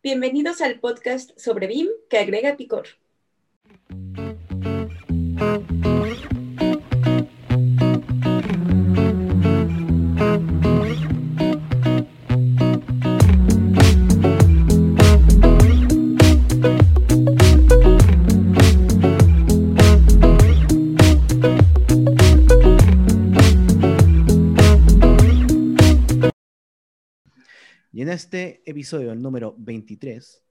Bienvenidos al podcast sobre BIM que agrega picor. En este episodio, el número 23,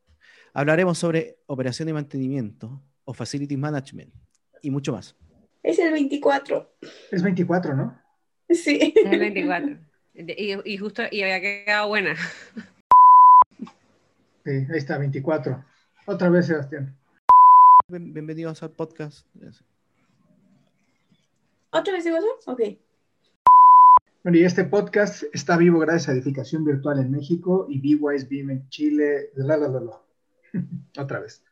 hablaremos sobre operación y mantenimiento o facility management y mucho más. Es el 24. Es 24, ¿no? Sí. El 24. Y, y justo, y había quedado buena. Sí, ahí está, 24. Otra vez, Sebastián. Bien- Bienvenidos al podcast. ¿Otra vez eso? Ok. Bueno, y este podcast está vivo gracias a Edificación Virtual en México y BWise Beam en Chile. La, la, la, la. Otra vez.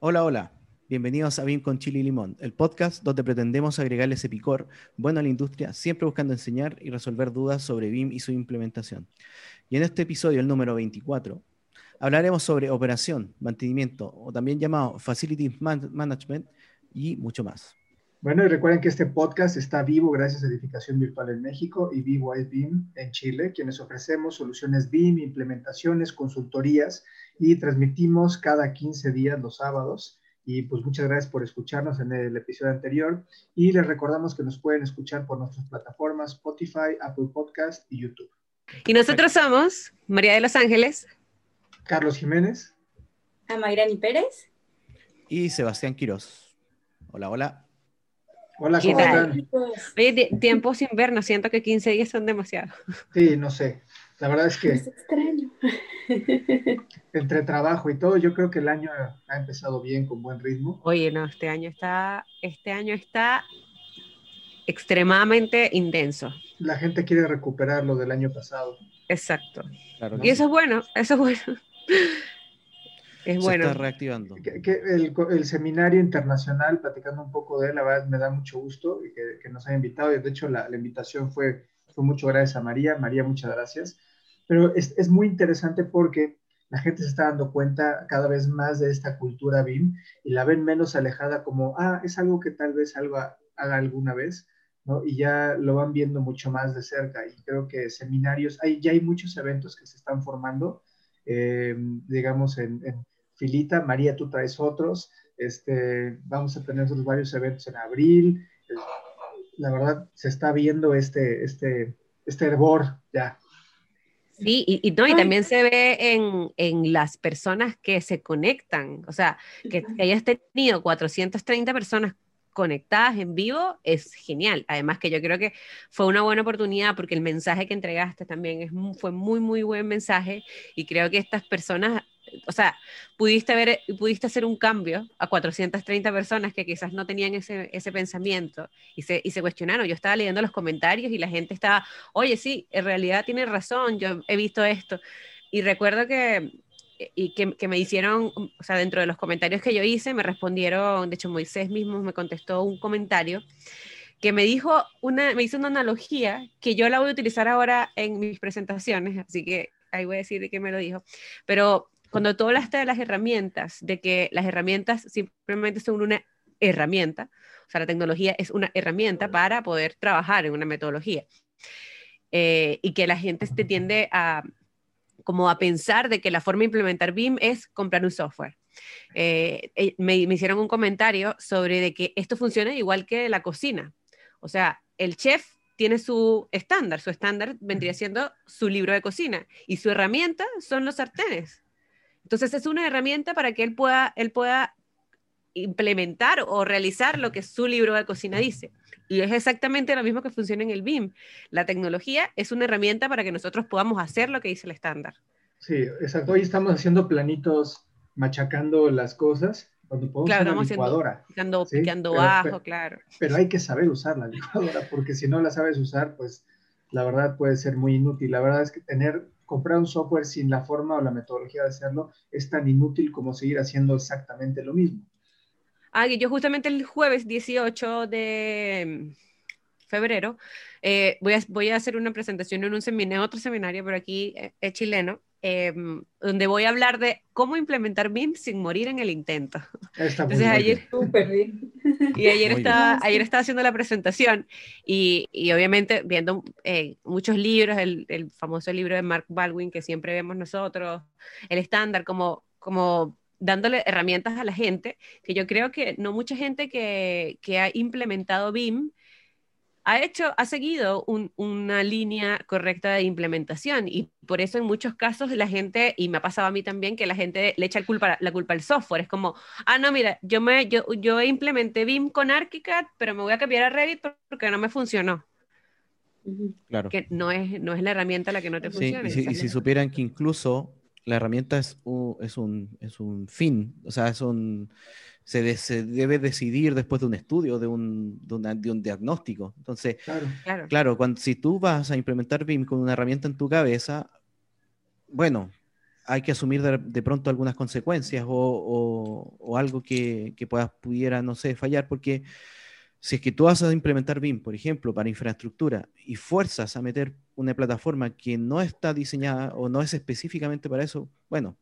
Hola, hola. Bienvenidos a BIM con Chile y Limón, el podcast donde pretendemos agregarle ese picor bueno a la industria, siempre buscando enseñar y resolver dudas sobre BIM y su implementación. Y en este episodio, el número 24, hablaremos sobre operación, mantenimiento o también llamado Facility Man- Management y mucho más. Bueno, y recuerden que este podcast está vivo gracias a Edificación Virtual en México y BWise Beam en Chile, quienes ofrecemos soluciones BIM, implementaciones, consultorías y transmitimos cada 15 días los sábados. Y pues muchas gracias por escucharnos en el episodio anterior. Y les recordamos que nos pueden escuchar por nuestras plataformas Spotify, Apple Podcast y YouTube. Y nosotros somos María de los Ángeles. Carlos Jiménez. A Mayrani Pérez. Y Sebastián Quirós. Hola, hola. Hola, ¿Qué ¿cómo tal? están? Oye, ti- tiempo sin vernos, siento que 15 días son demasiado. Sí, no sé. La verdad es que Es extraño. entre trabajo y todo, yo creo que el año ha empezado bien, con buen ritmo. Oye, no, este año está, este año está extremadamente intenso. La gente quiere recuperar lo del año pasado. Exacto. Claro Y eso es bueno, eso es bueno. Es Se bueno. está reactivando. Que, que el, el seminario internacional, platicando un poco de él, la verdad me da mucho gusto y que, que nos haya invitado. Y de hecho, la, la invitación fue, fue mucho gracias a María. María, muchas gracias. Pero es, es muy interesante porque la gente se está dando cuenta cada vez más de esta cultura BIM y la ven menos alejada como, ah, es algo que tal vez algo haga alguna vez, ¿no? Y ya lo van viendo mucho más de cerca. Y creo que seminarios, hay, ya hay muchos eventos que se están formando, eh, digamos, en, en filita. María, tú traes otros. Este, vamos a tener otros varios eventos en abril. Eh, La verdad, se está viendo este, este, este hervor ya. Sí, y, y no, y también se ve en, en las personas que se conectan. O sea, que, que hayas tenido 430 personas conectadas en vivo es genial. Además que yo creo que fue una buena oportunidad porque el mensaje que entregaste también es, fue muy, muy buen mensaje y creo que estas personas, o sea, pudiste ver, pudiste hacer un cambio a 430 personas que quizás no tenían ese, ese pensamiento y se, y se cuestionaron. Yo estaba leyendo los comentarios y la gente estaba, oye, sí, en realidad tiene razón, yo he visto esto. Y recuerdo que, y que, que me hicieron, o sea, dentro de los comentarios que yo hice, me respondieron, de hecho Moisés mismo me contestó un comentario que me dijo una, me hizo una analogía que yo la voy a utilizar ahora en mis presentaciones, así que ahí voy a decir de qué me lo dijo. Pero cuando tú hablaste de las herramientas, de que las herramientas simplemente son una herramienta, o sea, la tecnología es una herramienta para poder trabajar en una metodología. Eh, y que la gente te tiende a como a pensar de que la forma de implementar BIM es comprar un software. Eh, eh, me, me hicieron un comentario sobre de que esto funciona igual que la cocina. O sea, el chef tiene su estándar, su estándar vendría siendo su libro de cocina y su herramienta son los sartenes. Entonces es una herramienta para que él pueda, él pueda implementar o realizar lo que su libro de cocina dice. Y es exactamente lo mismo que funciona en el BIM. La tecnología es una herramienta para que nosotros podamos hacer lo que dice el estándar. Sí, exacto. Hoy estamos haciendo planitos, machacando las cosas, cuando podemos Claro, una licuadora. Picando, Sí, picando pero- bajo, pero- claro. Pero hay que saber usar la licuadora, porque si no la sabes usar, pues la verdad puede ser muy inútil. La verdad es que tener, comprar un software sin la forma o la metodología de hacerlo es tan inútil como seguir haciendo exactamente lo mismo. Ah, y yo justamente el jueves 18 de febrero eh, voy, a, voy a hacer una presentación en un seminario, otro seminario, pero aquí eh, es chileno, em, donde voy a hablar de cómo implementar BIM sin morir en el intento. Está muy Entonces bien. ayer, Súper bien. Y ayer Muy estaba, bien. ayer estaba haciendo la presentación y, y obviamente viendo eh, muchos libros, el, el famoso libro de Mark Baldwin que siempre vemos nosotros, el estándar, como, como dándole herramientas a la gente, que yo creo que no mucha gente que, que ha implementado BIM ha hecho, ha seguido un- una línea correcta de implementación y por eso en muchos casos la gente, y me ha pasado a mí también, que la gente le echa el culpa, la culpa al software. Es como, ah, no, mira, yo, me, yo, yo implementé BIM con ArchiCAD, pero me voy a cambiar a Revit porque no me funcionó. Claro. Que no es, no es la herramienta la que no te Sí, funciona. y si, y si supieran que incluso la herramienta es un, es un, es un fin, o sea, es un, se, de- se debe decidir después de un estudio, de un, de, una- de un diagnóstico. Entonces, Claro. Claro. claro, cuando, si tú vas a implementar BIM con una herramienta en tu cabeza, bueno, hay que asumir de, de pronto algunas consecuencias o, o- o algo que, que puedas, pudiera, no sé, fallar, porque si es que tú vas a implementar BIM, por ejemplo, para infraestructura y fuerzas a meter una plataforma que no está diseñada o no es específicamente para eso, bueno,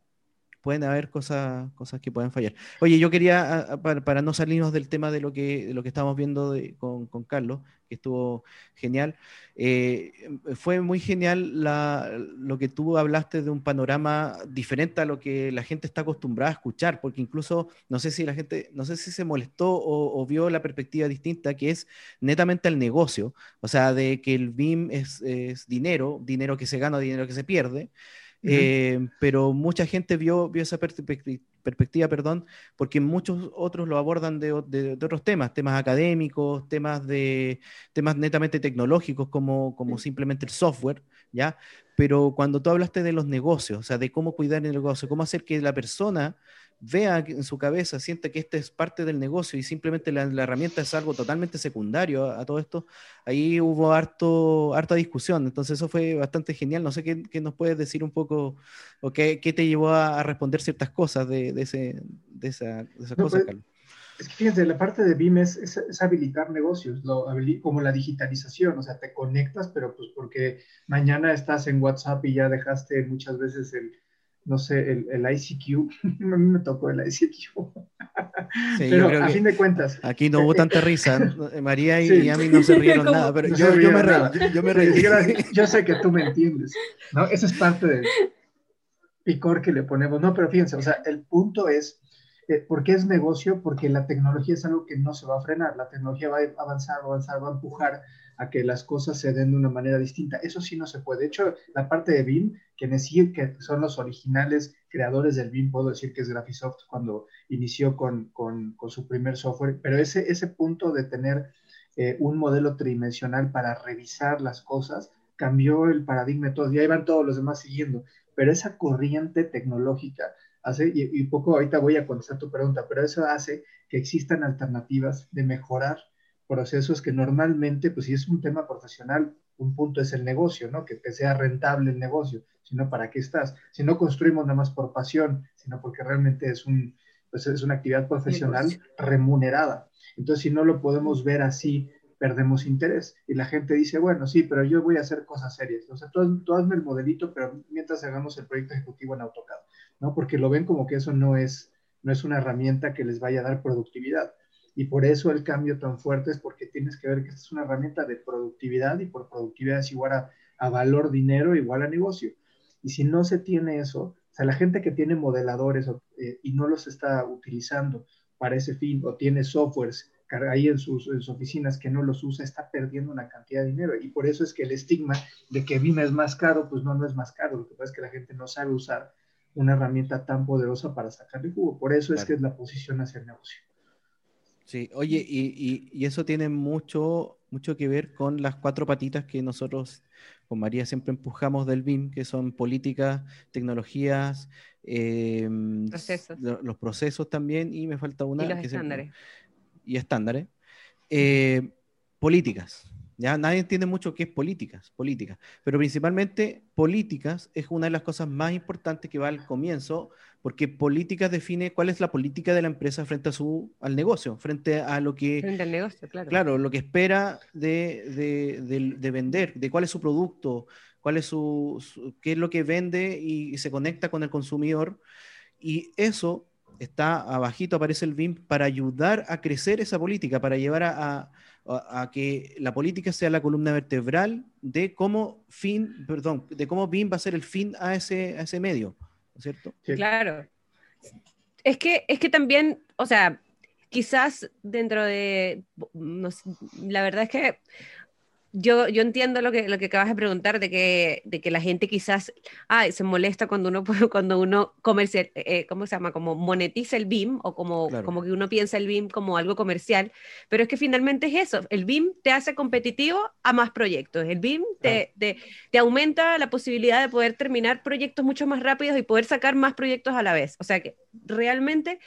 pueden haber cosas, cosas que pueden fallar. Oye, yo quería, para, para no salirnos del tema de lo que, de lo que estábamos viendo de- con, con Carlos, que estuvo genial, eh, fue muy genial la- lo que tú hablaste de un panorama diferente a lo que la gente está acostumbrada a escuchar, porque incluso no sé si la gente, no sé si se molestó o, o vio la perspectiva distinta, que es netamente el negocio, o sea, de que el BIM es, es dinero, dinero que se gana, dinero que se pierde. Ujú. Eh, pero mucha gente vio, vio esa perspecti- perspectiva, perdón, porque muchos otros lo abordan de, de- de otros temas, temas académicos, temas de temas netamente tecnológicos como, como simplemente el software, ¿ya? Pero cuando tú hablaste de los negocios, o sea, de cómo cuidar el negocio, cómo hacer que la persona vea en su cabeza, sienta que este es parte del negocio y simplemente la, la herramienta es algo totalmente secundario a, a todo esto, ahí hubo harto, harta discusión, entonces eso fue bastante genial. No sé qué, qué nos puedes decir un poco, o qué, qué te llevó a, a responder ciertas cosas de, de, ese, de, esa, de esas No, cosas, pues, Carlos. Es que fíjense, la parte de BIM es, es- es habilitar negocios, lo como la digitalización, o sea, te conectas, pero pues porque mañana estás en WhatsApp y ya dejaste muchas veces el, no sé, el, el ICQ, a mí me tocó el ICQ, Sí, pero a fin de cuentas, Aquí no hubo tanta risa. ¿no? María y, Sí. y a mí no se rieron nada, pero No yo, me reí. Yo, yo me reí. Yo sé que tú me entiendes, ¿no? Esa es parte del picor que le ponemos. No, pero fíjense, o sea, el punto es, eh, ¿por qué es negocio? Porque la tecnología es algo que no se va a frenar. La tecnología va a avanzar, va a avanzar, va a empujar a que las cosas se den de una manera distinta. Eso sí no se puede. De hecho, la parte de BIM, quienes sí que son los originales creadores del BIM, puedo decir que es Graphisoft cuando inició con, con, su primer software, pero ese, ese punto de tener eh, un modelo tridimensional para revisar las cosas cambió el paradigma de todos, y ahí van todos los demás siguiendo, pero esa corriente tecnológica hace, y, y poco ahorita voy a contestar tu pregunta, pero eso hace que existan alternativas de mejorar procesos que normalmente, pues si es un tema profesional, un punto es el negocio, ¿no? Que, que sea rentable el negocio, sino para qué estás. Si no construimos nada más por pasión, sino porque realmente es, un, pues es una actividad profesional remunerada. Entonces, si no lo podemos ver así, perdemos interés. Y la gente dice, bueno, sí, pero yo voy a hacer cosas serias. O sea, tú, tú hazme el modelito, pero mientras hagamos el proyecto ejecutivo en AutoCAD, ¿no? Porque lo ven como que eso no es, no es una herramienta que les vaya a dar productividad. Y por eso el cambio tan fuerte es porque tienes que ver que esta es una herramienta de productividad y por productividad es igual a, a valor, dinero, igual a negocio. Y si no se tiene eso, o sea, la gente que tiene modeladores eh, y no los está utilizando para ese fin o tiene softwares ahí en sus, en sus, oficinas que no los usa, está perdiendo una cantidad de dinero. Y por eso es que el estigma de que BIM es más caro, pues no, no es más caro. Lo que pasa es que la gente no sabe usar una herramienta tan poderosa para sacarle jugo. Por eso claro. es que es la posición hacia el negocio. Sí, oye, y, y, y, eso tiene mucho, mucho que ver con las cuatro patitas que nosotros con María siempre empujamos del BIM, que son políticas, tecnologías, eh, procesos. los procesos también, y me falta una. Y los que estándares. Se, y estándares. Eh, políticas. Ya nadie entiende mucho qué es políticas, políticas, pero principalmente políticas es una de las cosas más importantes que va al comienzo, porque políticas define cuál es la política de la empresa frente a su al negocio, frente a lo que frente al negocio, claro. Claro, lo que espera de, de, de, de vender, de cuál es su producto, cuál es su, su- qué es lo que vende y, y se conecta con el consumidor. Y eso está abajito, aparece el BIM, para ayudar a crecer esa política, para llevar a, a- que la política sea la columna vertebral de cómo fin, perdón, de cómo BIM va a ser el fin a ese, a ese medio, ¿no es cierto? Sí. Claro. Es que, es que también, o sea, quizás dentro de, no sé, la verdad es que yo, yo entiendo lo que, lo que acabas de preguntar, de que, de que la gente quizás ay, se molesta cuando uno, cuando uno comercial, eh, ¿cómo se llama? Como monetiza el BIM o como, Claro. como que uno piensa el BIM como algo comercial, pero es que finalmente es eso, el BIM te hace competitivo a más proyectos, el BIM te, te, te aumenta la posibilidad de poder terminar proyectos mucho más rápidos y poder sacar más proyectos a la vez. O sea que realmente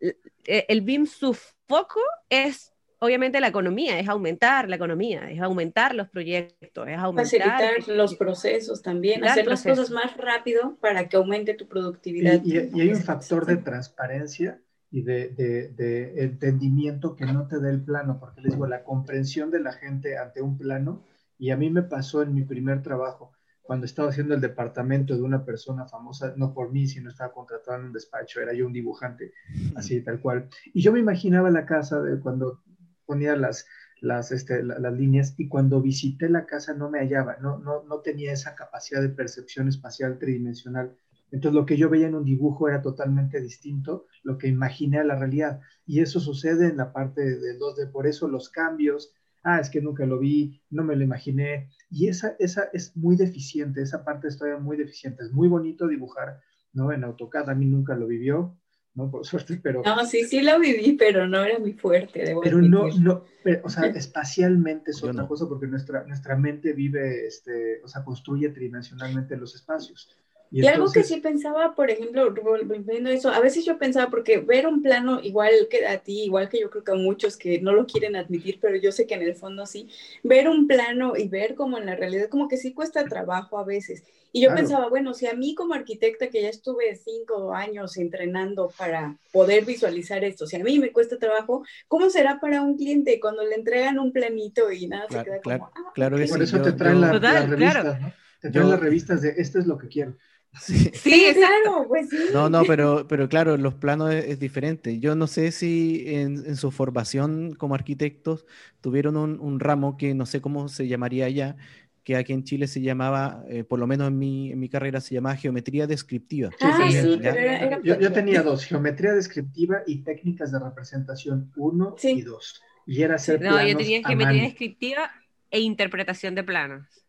eh, el BIM, su foco es obviamente la economía, es aumentar la economía, es aumentar los proyectos, es aumentar... Facilitar los procesos también, hacer las procesos. cosas más rápido para que aumente tu Y, productividad. y- y hay un factor de transparencia y de, de- de entendimiento que no te da el plano, porque les digo, la comprensión de la gente ante un plano, y a mí me pasó en mi primer trabajo, cuando estaba haciendo el departamento de una persona famosa, no por mí, sino estaba contratado en un despacho, era yo un dibujante, así tal cual. Y yo me imaginaba la casa de cuando ponía las, las, este, la- las líneas y cuando visité la casa no me hallaba, no, no, no tenía esa capacidad de percepción espacial tridimensional. Entonces lo que yo veía en un dibujo era totalmente distinto lo que imaginé a la realidad. Y eso sucede en la parte del 2D, por eso los cambios, ah, es que nunca lo vi, no me lo imaginé. Y esa, esa es muy deficiente, esa parte es todavía muy deficiente. Es muy bonito dibujar, ¿no? En AutoCAD, a mí nunca lo vivió, ¿no? Por suerte, pero... No, sí, sí lo viví, pero no era mi fuerte, debo Pero no, admitir. no, pero, o sea, espacialmente es otra no. cosa porque nuestra, nuestra mente vive, este, o sea, construye tridimensionalmente los espacios. Y algo que entonces- sí pensaba, por ejemplo, volviendo a eso, a veces yo pensaba, porque ver un plano igual que a ti, igual que yo creo que a muchos que no lo quieren admitir, pero yo sé que en el fondo sí, ver un plano y ver como en la realidad, como que sí cuesta trabajo a veces. Y yo Claro. pensaba, bueno, si a mí como arquitecta que ya estuve cinco años entrenando para poder visualizar esto, si a mí me cuesta trabajo, ¿cómo será para un cliente cuando le entregan un planito y nada Claro, se queda claro, como, ah, claro que ok"? Por eso yo- te traen yo- la- Total, las revistas, claro. ¿no? Te traen Yo- las revistas de esto es lo que quiero. Sí. Sí, exacto. pues sí. No, no, pero, pero claro, los planos es, es diferente. Yo no sé si en, en su formación como arquitectos tuvieron un, un ramo que no sé cómo se llamaría allá, que aquí en Chile se llamaba, eh, por lo menos en mi, en mi carrera, se llamaba geometría descriptiva. Ah, también, sí, ¿ya? pero era, era Yo, yo tenía dos, geometría descriptiva y técnicas de representación uno Sí. y dos. Y era hacer No, yo tenía geometría descriptiva e interpretación de planos.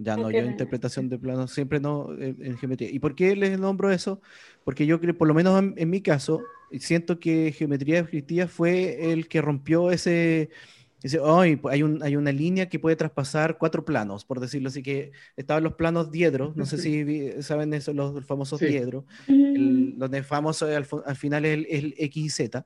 Ya no, yo interpretación de planos siempre no eh, en geometría. ¿Y por qué les nombro eso? Porque yo creo, por lo menos en, en mi caso, siento que geometría descriptiva fue el que rompió ese, ese "Ay, hay, un, hay una línea que puede traspasar cuatro planos, por decirlo así, que estaban los planos diedros, no sé si vi- saben eso, los, los famosos Sí. diedros, Mm, el- donde el famoso al, fo- al final es el, el X y Z.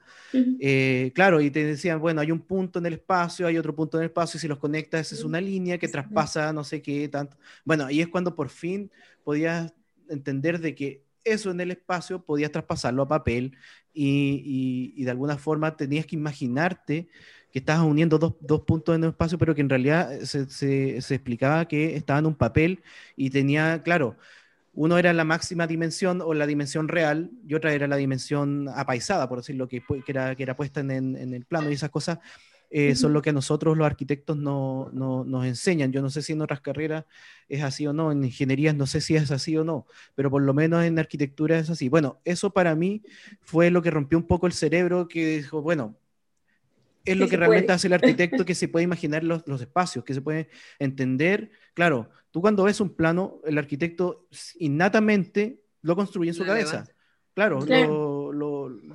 Eh, claro, y te decían, bueno, hay un punto en el espacio, hay otro punto en el espacio, y si los conectas, es una línea que traspasa no sé qué tanto. Bueno, ahí es cuando por fin podías entender de que eso en el espacio podías traspasarlo a papel y, y- y de alguna forma tenías que imaginarte que estabas uniendo dos, dos puntos en el espacio, pero que en realidad se, se- se explicaba que estaba en un papel y tenía, claro, uno era la máxima dimensión o la dimensión real y otra era la dimensión apaisada, por decirlo, que, que, era, que era puesta en, en- el plano y esas cosas eh, son lo que a nosotros los arquitectos no, no- nos enseñan. Yo no sé si en otras carreras es así o no, en ingenierías no sé si es así o no, pero por lo menos en arquitectura es así. Bueno, eso para mí fue lo que rompió un poco el cerebro, que dijo, bueno, es lo que realmente puede. hace el arquitecto, que se puede imaginar los, los espacios, que se puede entender. Claro, tú cuando ves un plano, el arquitecto innatamente lo construye en su cabeza. levanta. Claro, Claro. Lo, lo-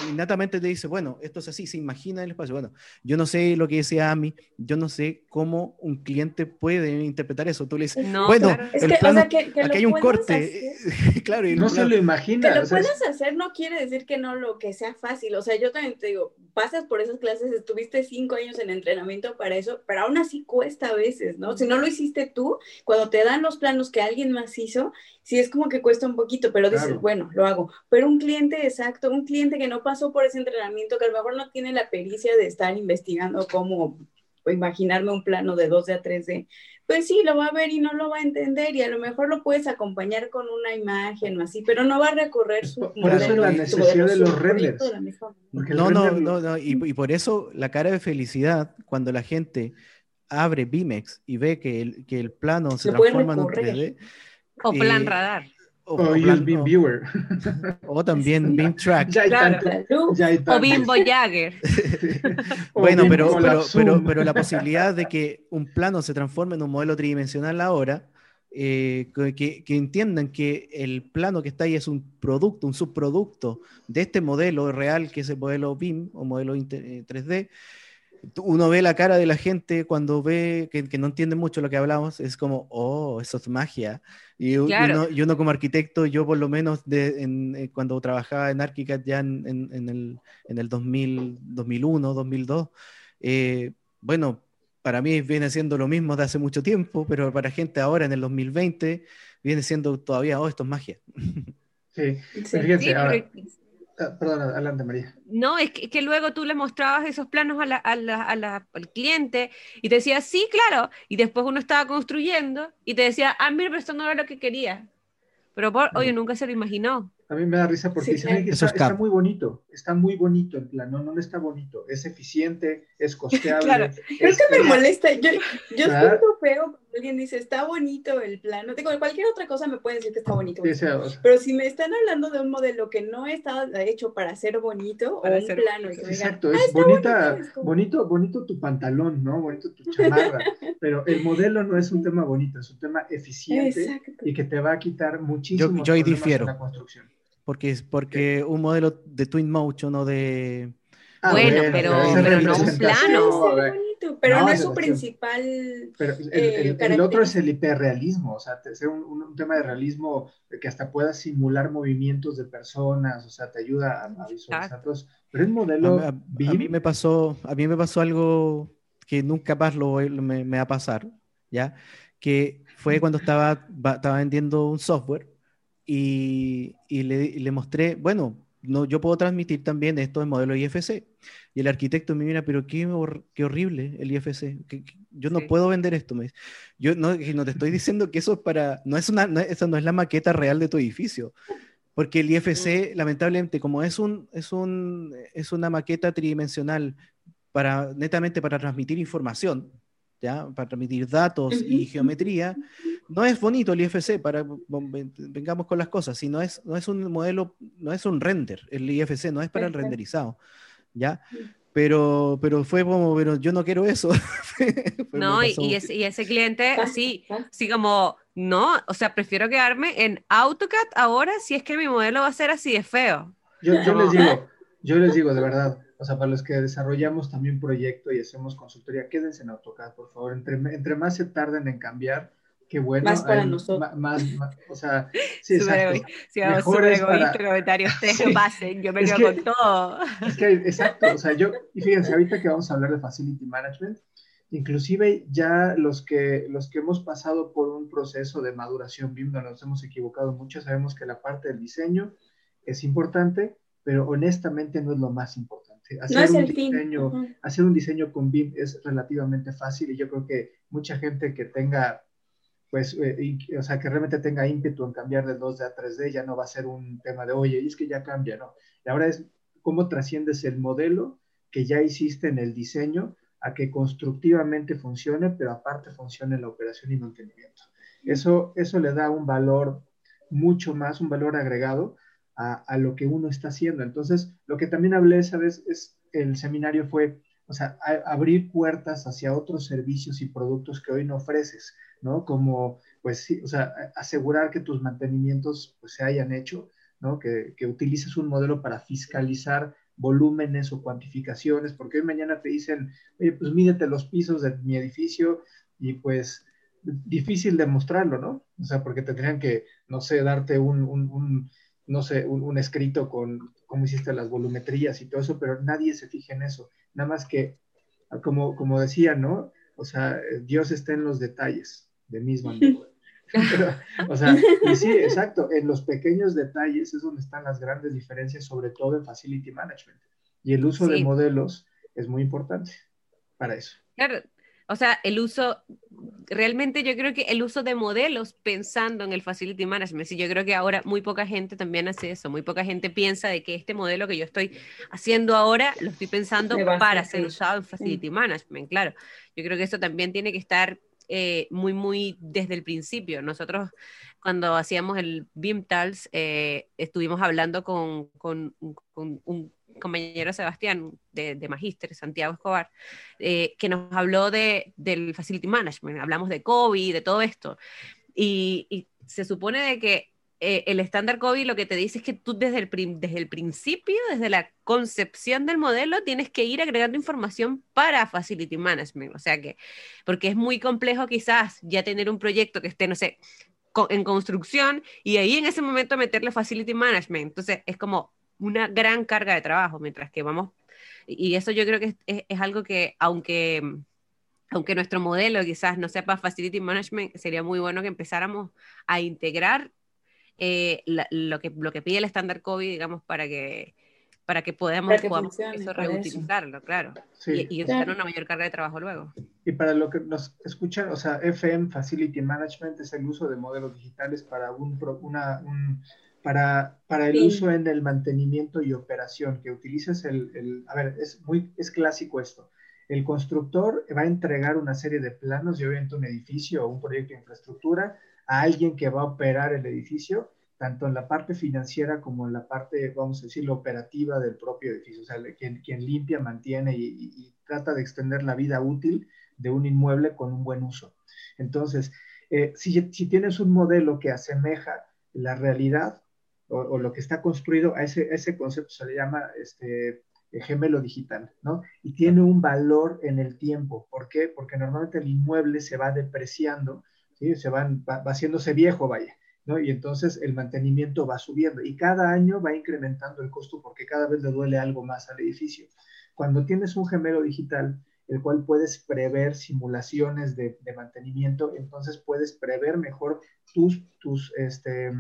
innatamente te dice, bueno, esto es así, se imagina el espacio. Bueno, yo no sé lo que decía Ami, yo no sé cómo un cliente puede interpretar eso. Tú le dices, No, bueno, claro. Es que, o sea, que, que aquí lo hay un corte. claro, y No se lo Que imagina. lo o sea, es- puedas hacer no quiere decir que no lo que sea fácil. O sea, yo también te digo, pasas por esas clases, estuviste cinco años en entrenamiento para eso, pero aún así cuesta a veces, ¿no? Si no lo hiciste tú, cuando te dan los planos que alguien más hizo, sí es como que cuesta un poquito, pero dices, Claro. bueno, lo hago. Pero un cliente exacto, un cliente que no pasó por ese entrenamiento, que a lo mejor no tiene la pericia de estar investigando cómo o imaginarme un plano de 2D a 3D, pues sí, lo va a ver y no lo va a entender y a lo mejor lo puedes acompañar con una imagen o así, pero no va a recorrer su Por, por eso modelo, la necesidad modelo, de los renders. de No, no, no, no, y, y por eso la cara de felicidad cuando la gente abre Bimex y ve que el, que el plano se transforma en un recorrer. 3D. O plan Eh, radar. O, O Beam Viewer. o también Beam Track. ya hay Claro. tanto. Salud. Ya hay O Jagger. O Bueno, Beam pero, pero, pero, la posibilidad de que un plano se transforme en un modelo tridimensional ahora, eh, que, que entiendan que el plano que está ahí es un producto, un subproducto de este modelo real, que es el modelo BIM o modelo inter- eh, 3D. Uno ve la cara de la gente cuando ve que, que no entiende mucho lo que hablamos, es como, oh, eso es magia. Y, Claro. uno, y uno como arquitecto, yo por lo menos de, en- eh, cuando trabajaba en ArchiCAD ya en, en- en el, en el 2000, 2001, 2002, eh, bueno, para mí viene siendo lo mismo de hace mucho tiempo, pero para gente ahora en el 2020 viene siendo todavía, oh, esto es magia. Sí. Sí. Sí, ahora- porque- ah, perdón, adelante María. No, es que, es que luego tú le mostrabas esos planos a la- a la- a la- al cliente y te decía, sí, claro. Y después uno estaba construyendo y te decía, ah, mira, pero esto no era lo que quería. Pero, por, oye, nunca se lo imaginó. A mí me da risa porque Sí, dicen, claro. "Oye, que Eso está, es cap. está muy bonito, está muy bonito el plan. No, no, no está bonito. Es eficiente, es costeable. Claro. Creo es- que me es- molesta. Yo, yo ¿Verdad? siento feo cuando alguien dice, está bonito el plano. Digo, cualquier otra cosa me pueden decir que está bonito. Sí, o sea, o sea, Pero si me están hablando de un modelo que no está hecho para ser bonito Para o un ser plano y que me digan, Exacto, "Ah, es bonita, bonito", bonito, bonito tu pantalón, ¿no? Bonito tu chamarra, pero el modelo no es un tema bonito, es un tema eficiente Exacto. y que te va a quitar muchísimos yo ahí problemas difiero. en la construcción. Porque, es porque un modelo de Twin Motion o de... Ah, Bueno, pero- esa es pero no un plano. a bonito, pero No, no, es es su principal. Pero el, eh, el- otro es el hiperrealismo, o sea, ser un, un- un tema de realismo que hasta pueda simular movimientos de personas, o sea, te ayuda a, a visualizar Exacto. todo eso. Pero el A, modelo a- a BIM, mí me pasó, a mí me pasó algo que nunca más lo, me, me va a pasar, ¿ya? Que fue cuando estaba, estaba vendiendo un software y, y le, le mostré, bueno, no, yo puedo transmitir también esto en modelo IFC. Y el arquitecto me mira, pero qué, hor- qué horrible el IFC. que- que yo no Sí. puedo vender esto. Me dice. Yo no, no te estoy diciendo que eso es para, no es una, no, esa no es la maqueta real de tu edificio. Porque el IFC, lamentablemente, como es, un, es, un, es una maqueta tridimensional para, netamente para transmitir información, ¿ya? para transmitir datos y geometría, no es bonito el IFC, para, vengamos con las cosas, si no es, no es un modelo, no es un render, el IFC no es para el renderizado, ¿ya? Pero, pero fue como, pero yo no quiero eso. No, y, y ese, y ese cliente así, así como, no, o sea, prefiero quedarme en AutoCAD ahora si es que mi modelo va a ser así de feo. yo, yo les digo, yo les digo de verdad, o sea, para los que desarrollamos también proyecto y hacemos consultoría, quédense en AutoCAD, por favor. Entre, entre más se tarden en cambiar, qué bueno. Más para hay nosotros. Más, más- o sea, sí, exacto. sí, vamos, Mejor súper es para- egoísta comentario, ustedes Sí. pasen, yo me Es quedo que- con todo. Es que, exacto, o sea, yo, y fíjense, ahorita que vamos a hablar de Facility Management, inclusive ya los que, los que hemos pasado por un proceso de maduración BIM, donde nos hemos equivocado mucho, sabemos que la parte del diseño es importante, pero honestamente no es lo más importante. Hacer No es un el fin. diseño, hacer un diseño con BIM es relativamente fácil y yo creo que mucha gente que tenga, pues, eh, y- o sea, que realmente tenga ímpetu en cambiar de 2D a 3D ya no va a ser un tema de, oye, es que ya cambia, ¿no? Y ahora es cómo trasciendes el modelo que ya hiciste en el diseño a que constructivamente funcione, pero aparte funcione en la operación y mantenimiento. Eso, eso le da un valor mucho más, un valor agregado a, lo que uno está haciendo. Entonces, lo que también hablé esa vez es, el seminario fue, o sea, abrir puertas hacia otros servicios y productos que hoy no ofreces, ¿no? Como, pues sí, o sea, asegurar que tus mantenimientos pues, se hayan hecho, ¿no? Que, que utilices un modelo para fiscalizar volúmenes o cuantificaciones, porque hoy mañana te dicen, oye, pues mídete los pisos de mi edificio y pues difícil demostrarlo, ¿no? O sea, porque tendrían que, no sé, darte un, un no sé, un, un, escrito con cómo hiciste las volumetrías y todo eso, pero nadie se fija en eso. Nada más que, como, como decía, ¿no? O sea, Dios está en los detalles de mismo pero, o sea, y sí, exacto, en los pequeños detalles es donde están las grandes diferencias, sobre todo en Facility Management. Y el uso sí. de modelos es muy importante para eso. Claro, o sea, el uso, realmente yo creo que el uso de modelos pensando en el facility management, sí, yo creo que ahora muy poca gente también hace eso, muy poca gente piensa de que este modelo que yo estoy haciendo ahora lo estoy pensando para ser usado en facility management, claro. Yo creo que eso también tiene que estar eh, muy, muy desde el principio. Nosotros cuando hacíamos el BIMTALS eh, estuvimos hablando con, con, con un compañero Sebastián de, de Magíster, Santiago Escobar, eh, que nos habló de, del Facility Management, hablamos de COVID, de todo esto. Y, se supone de que eh, el estándar COVID lo que te dice es que tú desde el, desde el principio, desde la concepción del modelo, tienes que ir agregando información para Facility Management. O sea que, porque es muy complejo quizás ya tener un proyecto que esté, no sé, en construcción y ahí en ese momento meterle Facility Management. Entonces es como, una gran carga de trabajo, mientras que vamos, y eso yo creo que es, algo que, aunque, aunque nuestro modelo quizás no sea para Facility Management, sería muy bueno que empezáramos a integrar eh, lo, que, lo que pide el estándar COVID, digamos, para que para que podamos, eso reutilizarlo, claro, y, y usar una mayor carga de trabajo luego. Y para lo que nos escuchan, o sea, FM, Facility Management, es el uso de modelos digitales para un, una, un para, para el uso en el mantenimiento y operación, que utilices el, el, a ver, es muy, es clásico esto. El constructor va a entregar una serie de planos, de obviamente un edificio o un proyecto de infraestructura, a alguien que va a operar el edificio, tanto en la parte financiera como en la parte, vamos a decir, operativa del propio edificio, o sea, quien, quien limpia, mantiene y, trata de extender la vida útil de un inmueble con un buen uso. Entonces, eh, si, si, tienes un modelo que asemeja la realidad, o, lo que está construido, a ese, ese concepto se le llama este, gemelo digital, ¿no? Y tiene un valor en el tiempo. ¿Por qué? Porque normalmente el inmueble se va depreciando, ¿sí? Se van, va, haciéndose viejo, vaya, ¿no? Y entonces el mantenimiento va subiendo y cada año va incrementando el costo porque cada vez le duele algo más al edificio. Cuando tienes un gemelo digital, el cual puedes prever simulaciones de, de mantenimiento, entonces puedes prever mejor tus, tus este,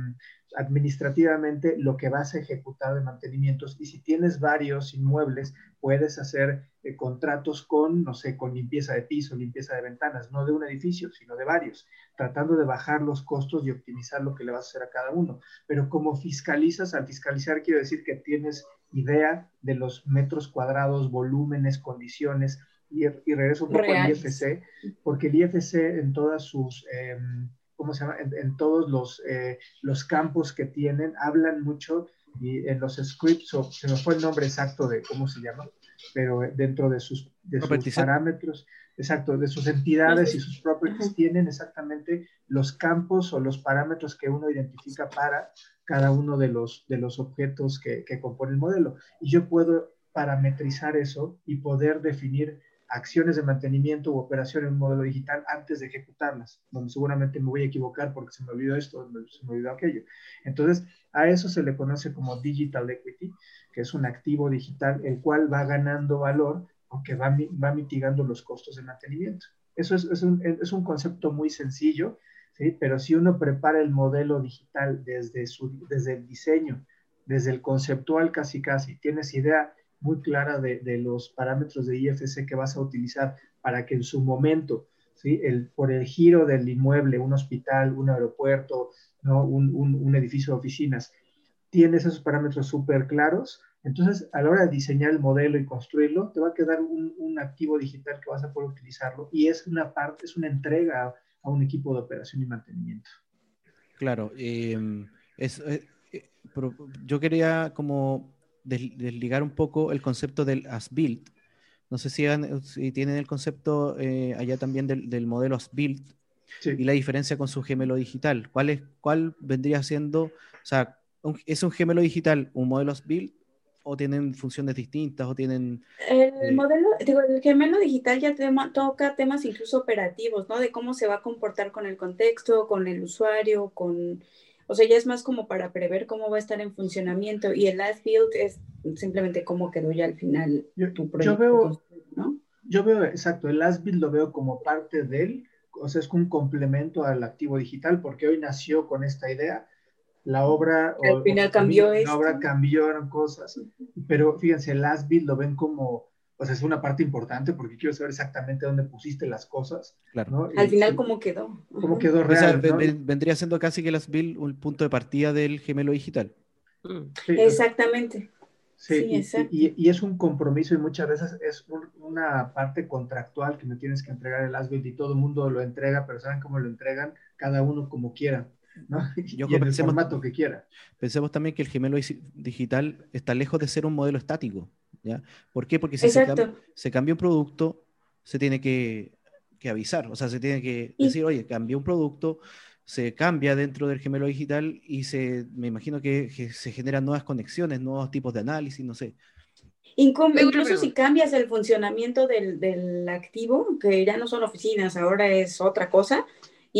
administrativamente lo que vas a ejecutar de mantenimientos y si tienes varios inmuebles, puedes hacer eh, contratos con, no sé, con limpieza de piso, limpieza de ventanas, no de un edificio, sino de varios, tratando de bajar los costos y optimizar lo que le vas a hacer a cada uno. Pero como fiscalizas, al fiscalizar quiero decir que tienes idea de los metros cuadrados, volúmenes, condiciones, y, regreso un poco al IFC, porque el IFC en todas sus... Em, ¿cómo se llama? En, todos los, eh, los campos que tienen, hablan mucho y en los scripts, o se me fue el nombre exacto de cómo se llama, pero dentro de sus, de sus parámetros, exacto, de sus entidades y sus propios tienen exactamente los campos o los parámetros que uno identifica para cada uno de los, de los objetos que, que compone el modelo. Y yo puedo parametrizar eso y poder definir acciones de mantenimiento u operación en un modelo digital antes de ejecutarlas, donde seguramente me voy a equivocar porque se me olvidó esto, se me olvidó aquello. Entonces, a eso se le conoce como digital equity, que es un activo digital el cual va ganando valor aunque va, va mitigando los costos de mantenimiento. Eso es, es, un, es un, concepto muy sencillo, ¿sí? pero si uno prepara el modelo digital desde, su, desde el diseño, desde el conceptual casi casi, tienes idea muy clara de, de, los parámetros de IFC que vas a utilizar para que en su momento, ¿sí? el, por el giro del inmueble, un hospital, un aeropuerto, ¿no? un, un, un edificio de oficinas, tienes esos parámetros súper claros, entonces a la hora de diseñar el modelo y construirlo, te va a quedar un, un, activo digital que vas a poder utilizarlo y es una parte, es una entrega a, un equipo de operación y mantenimiento. Claro, eh, es, eh, yo quería como desligar un poco el concepto del as-built. No sé si, si, tienen el concepto eh, allá también del, del modelo as-built y la diferencia con su gemelo digital. ¿Cuál, es, ¿Cuál vendría siendo, o sea, es un gemelo digital, un modelo as-built o tienen funciones distintas o tienen... El eh, modelo, digo, el gemelo digital ya toca temas incluso operativos, ¿no? De cómo se va a comportar con el contexto, con el usuario, con o sea, ya es más como para prever cómo va a estar en funcionamiento y el last build es simplemente cómo quedó ya al final yo, tu proyecto. Yo veo, ¿no? yo veo, exacto, el last build lo veo como parte del, o sea, es un complemento al activo digital porque hoy nació con esta idea. La obra... Al final cambió La obra cambió, eran cosas. Pero fíjense, el last build lo ven como o sea, es una parte importante porque quiero saber exactamente dónde pusiste las cosas. Claro. ¿no? Al Y- final, ¿cómo quedó? cómo quedó O sea, vendría siendo casi que las Bill un punto de partida del gemelo digital. Sí, Exactamente. Sí, Sí, y- exacto. y, y es un compromiso y muchas veces es un- una parte contractual que me tienes que entregar el Asbit y todo el mundo lo entrega, pero saben cómo lo entregan, cada uno como quiera, ¿no? Yo y en el pensemos- formato que quiera. Pensemos también que el gemelo digital está lejos de ser un modelo estático. ¿Ya? ¿Por qué? Porque si se, cam- Exacto. se cambia un producto, se tiene que, que avisar, o sea, se tiene que Y- decir, oye, cambió un producto, se cambia dentro del gemelo digital y se, me imagino que, que se generan nuevas conexiones, nuevos tipos de análisis, no sé. Incluso si cambias el funcionamiento del, del activo, que ya no son oficinas, ahora es otra cosa,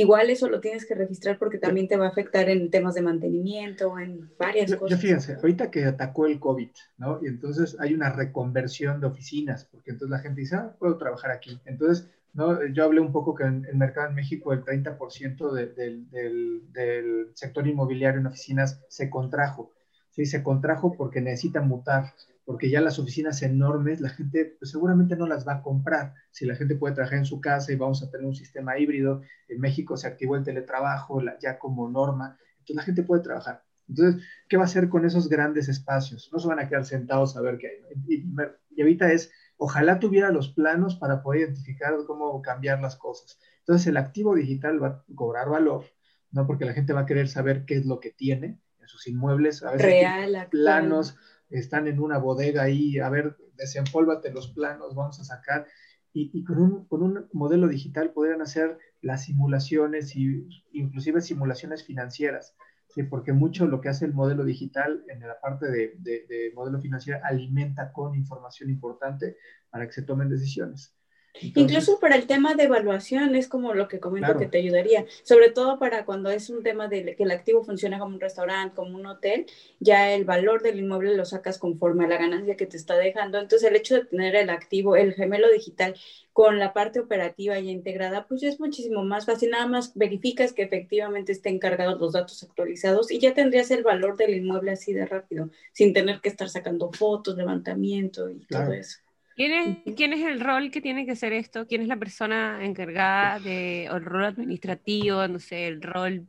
igual eso lo tienes que registrar porque también te va a afectar en temas de mantenimiento, en varias Yo, yo cosas. fíjense, ahorita que atacó el COVID, ¿no? Y entonces hay una reconversión de oficinas, porque entonces la gente dice, ah, puedo trabajar aquí. Entonces, ¿no? Yo hablé un poco que en el mercado en México el 30% de- del, del- del sector inmobiliario en oficinas se contrajo. Sí, se contrajo porque necesita mutar, porque ya las oficinas enormes, la gente pues, seguramente no las va a comprar. Si la gente puede trabajar en su casa y vamos a tener un sistema híbrido, en México se activó el teletrabajo la- ya como norma, entonces la gente puede trabajar. Entonces, ¿qué va a hacer con esos grandes espacios? No se van a quedar sentados a ver qué hay. Y, me- y ahorita es, ojalá tuviera los planos para poder identificar cómo cambiar las cosas. Entonces, el activo digital va a cobrar valor, ¿no? Porque la gente va a querer saber qué es lo que tiene en sus inmuebles. A veces Real, actual. Están en una bodega ahí, a ver, desempólvate los planos, vamos a sacar. Y, y con, un, con un modelo digital podrían hacer las simulaciones y inclusive simulaciones financieras. Sí, porque mucho lo que hace el modelo digital en la parte de, de, de modelo financiero alimenta con información importante para que se tomen decisiones. Entonces, Incluso para el tema de evaluación es como lo que comento Claro. que te ayudaría, sobre todo para cuando es un tema de que el activo funciona como un restaurante, como un hotel, ya el valor del inmueble lo sacas conforme a la ganancia que te está dejando. Entonces el hecho de tener el activo, el gemelo digital con la parte operativa ya integrada, pues es muchísimo más fácil. Nada más verificas que efectivamente estén cargados los datos actualizados y ya tendrías el valor del inmueble así de rápido, sin tener que estar sacando fotos, levantamiento y Claro. todo eso. ¿Quién es, ¿Quién es el rol que tiene que hacer esto? ¿Quién es la persona encargada de, o el rol administrativo, no sé, el rol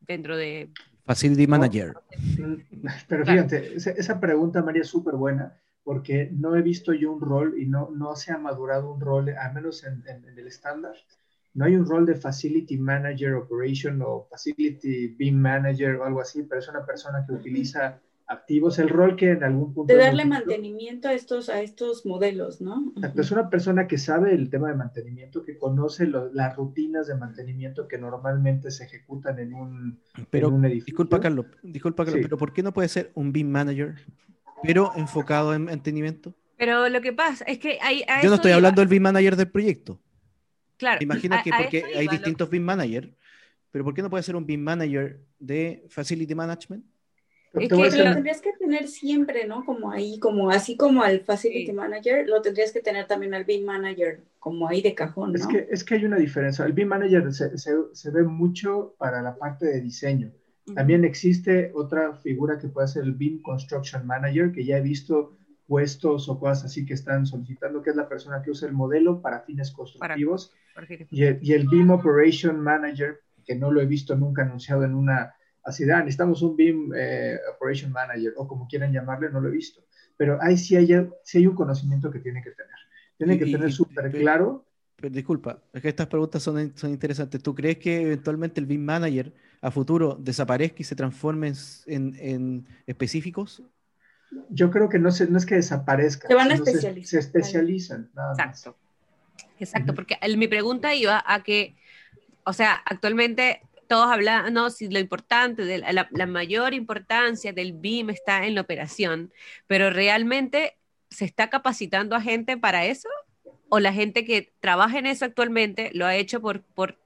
dentro de... Facility Manager. Pero fíjate, esa, esa pregunta, María, es súper buena, porque no he visto yo un rol y no, no se ha madurado un rol, al menos en, en- en el estándar. No hay un rol de Facility Manager Operation o Facility Beam Manager o algo así, pero es una persona que utiliza activos. El rol que en algún punto... de darle mantenimiento a estos, a estos modelos, ¿no? Exacto, es una persona que sabe el tema de mantenimiento, que conoce lo- las rutinas de mantenimiento que normalmente se ejecutan en un, Pero, en un edificio. disculpa, Carlos, disculpa, Carlos, Sí. pero ¿por qué no puede ser un BIM Manager, pero enfocado en mantenimiento? Pero lo que pasa es que hay... a Yo no estoy iba. hablando del BIM Manager del proyecto. Claro, Me imagino a- que a porque hay iba, distintos BIM Manager, pero ¿por qué no puede ser un BIM Manager de Facility Management? Es que lo tendrías que tener siempre, ¿no? Como ahí, como así como al Facility Sí. Manager, lo tendrías que tener también al BIM Manager, como ahí de cajón, ¿no? Es que, es que hay una diferencia. El BIM Manager se, se- se ve mucho para la parte de diseño. También existe otra figura que puede ser el BIM Construction Manager, que ya he visto puestos o cosas así que están solicitando, que es la persona que usa el modelo para fines constructivos. Porque- Y el, y el BIM Operation Manager, que no lo he visto nunca anunciado en una así de, ah, necesitamos un BIM eh, Operation Manager, o como quieran llamarle, no lo he visto. Pero ahí sí hay, sí hay un conocimiento que tiene que tener. Tiene que Y- tener súper claro Pero disculpa, es que estas preguntas son, son interesantes. ¿Tú crees que eventualmente el BIM Manager a futuro desaparezca y se transforme en, en- en específicos? Yo creo que no, se, no es que desaparezcan, Se van a se- especializar. Se, especializan, nada más. Exacto. Exacto, porque el- mi pregunta iba a que, o sea, actualmente todos hablan, no, si lo importante, de la, la mayor importancia del BIM está en la operación, pero realmente se está capacitando a gente para eso o la gente que trabaja en eso actualmente lo ha hecho por, por, Por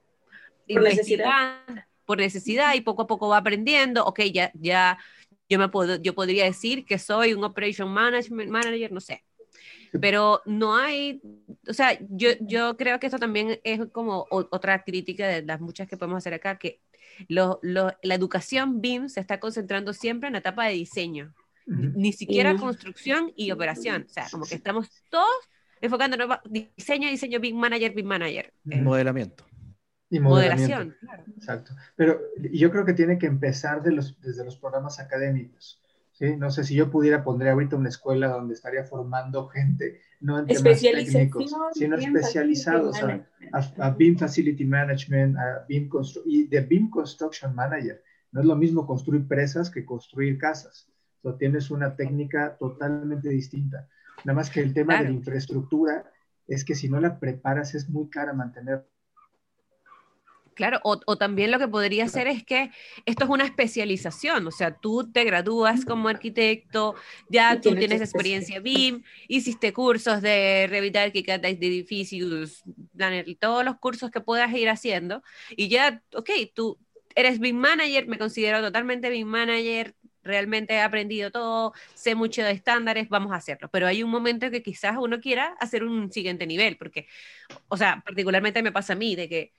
investigar, por necesidad y poco a poco va aprendiendo, ok, ya, ya, yo me puedo, yo podría decir que soy un operation management manager, no sé, pero no hay, o sea, yo, yo creo que esto también es como o- otra crítica de las muchas que podemos hacer acá, que lo- lo- la educación BIM se está concentrando siempre en la etapa de diseño, ni siquiera construcción y operación, o sea, como que estamos todos enfocándonos diseño, diseño, Big Manager, Big Manager. Eh, modelamiento. Y moderación. Exacto. Pero yo creo que tiene que empezar de los, desde los programas académicos. ¿Sí? No sé si yo pudiera poner ahorita una escuela donde estaría formando gente, no en temas técnicos, sino especializados a, a, BIM Facility Management, a BIM y de BIM Construction Manager. No es lo mismo construir presas que construir casas. O tienes una técnica totalmente distinta. Nada más que el tema de la infraestructura es que si no la preparas es muy cara mantener Claro, o, también lo que podría ser es que esto es una especialización, o sea, tú te gradúas como arquitecto, ya tú tienes experiencia. BIM, hiciste cursos de Revit ArchiCAD, de edificios, todos los cursos que puedas ir haciendo, y ya, ok, tú eres BIM manager, me considero totalmente BIM manager, realmente he aprendido todo, sé mucho de estándares, vamos a hacerlo. Pero hay un momento en que quizás uno quiera hacer un siguiente nivel, porque, o sea, particularmente me pasa a mí, de que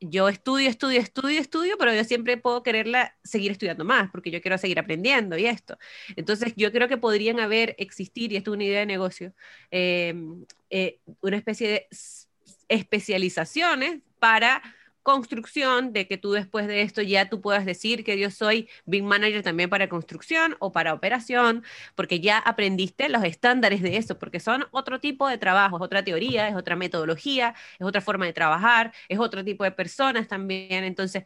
yo estudio, estudio, estudio, estudio, pero yo siempre puedo quererla seguir estudiando más, porque yo quiero seguir aprendiendo y esto. Entonces, yo creo que podrían haber, existir, y esto es una idea de negocio, em, eh, una especie de especializaciones para construcción, de que tú después de esto ya tú puedas decir que yo soy Big Manager también para construcción o para operación, porque ya aprendiste los estándares de eso, porque son otro tipo de trabajo, es otra teoría, es otra metodología, es otra forma de trabajar, es otro tipo de personas también. Entonces,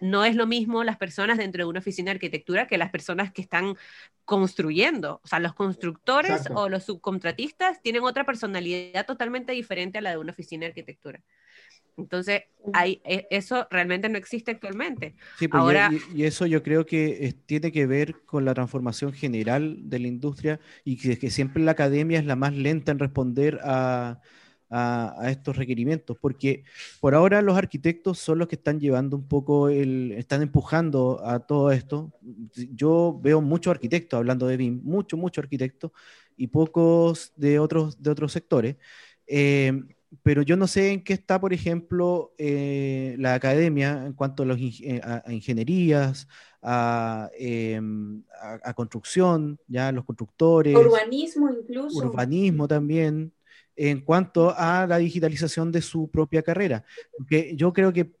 no es lo mismo las personas dentro de una oficina de arquitectura que las personas que están construyendo. O sea, los constructores o los subcontratistas tienen otra personalidad totalmente diferente a la de una oficina de arquitectura. Entonces, hay, e, eso realmente no existe actualmente. Sí, pues Ahora, y, eso yo creo que tiene que ver con la transformación general de la industria y que, que siempre la academia es la más lenta en responder a, a, estos requerimientos, porque por ahora los arquitectos son los que están llevando un poco, el, están empujando a todo esto. Yo veo muchos arquitectos hablando de BIM, muchos, muchos arquitectos y pocos de otros, de otros sectores. Eh, pero yo no sé en qué está, por ejemplo, eh, la academia en cuanto a, los, eh, ingenierías, em, a, construcción, ya los constructores. Urbanismo incluso. Urbanismo también, en cuanto a la digitalización de su propia carrera. Porque yo creo que,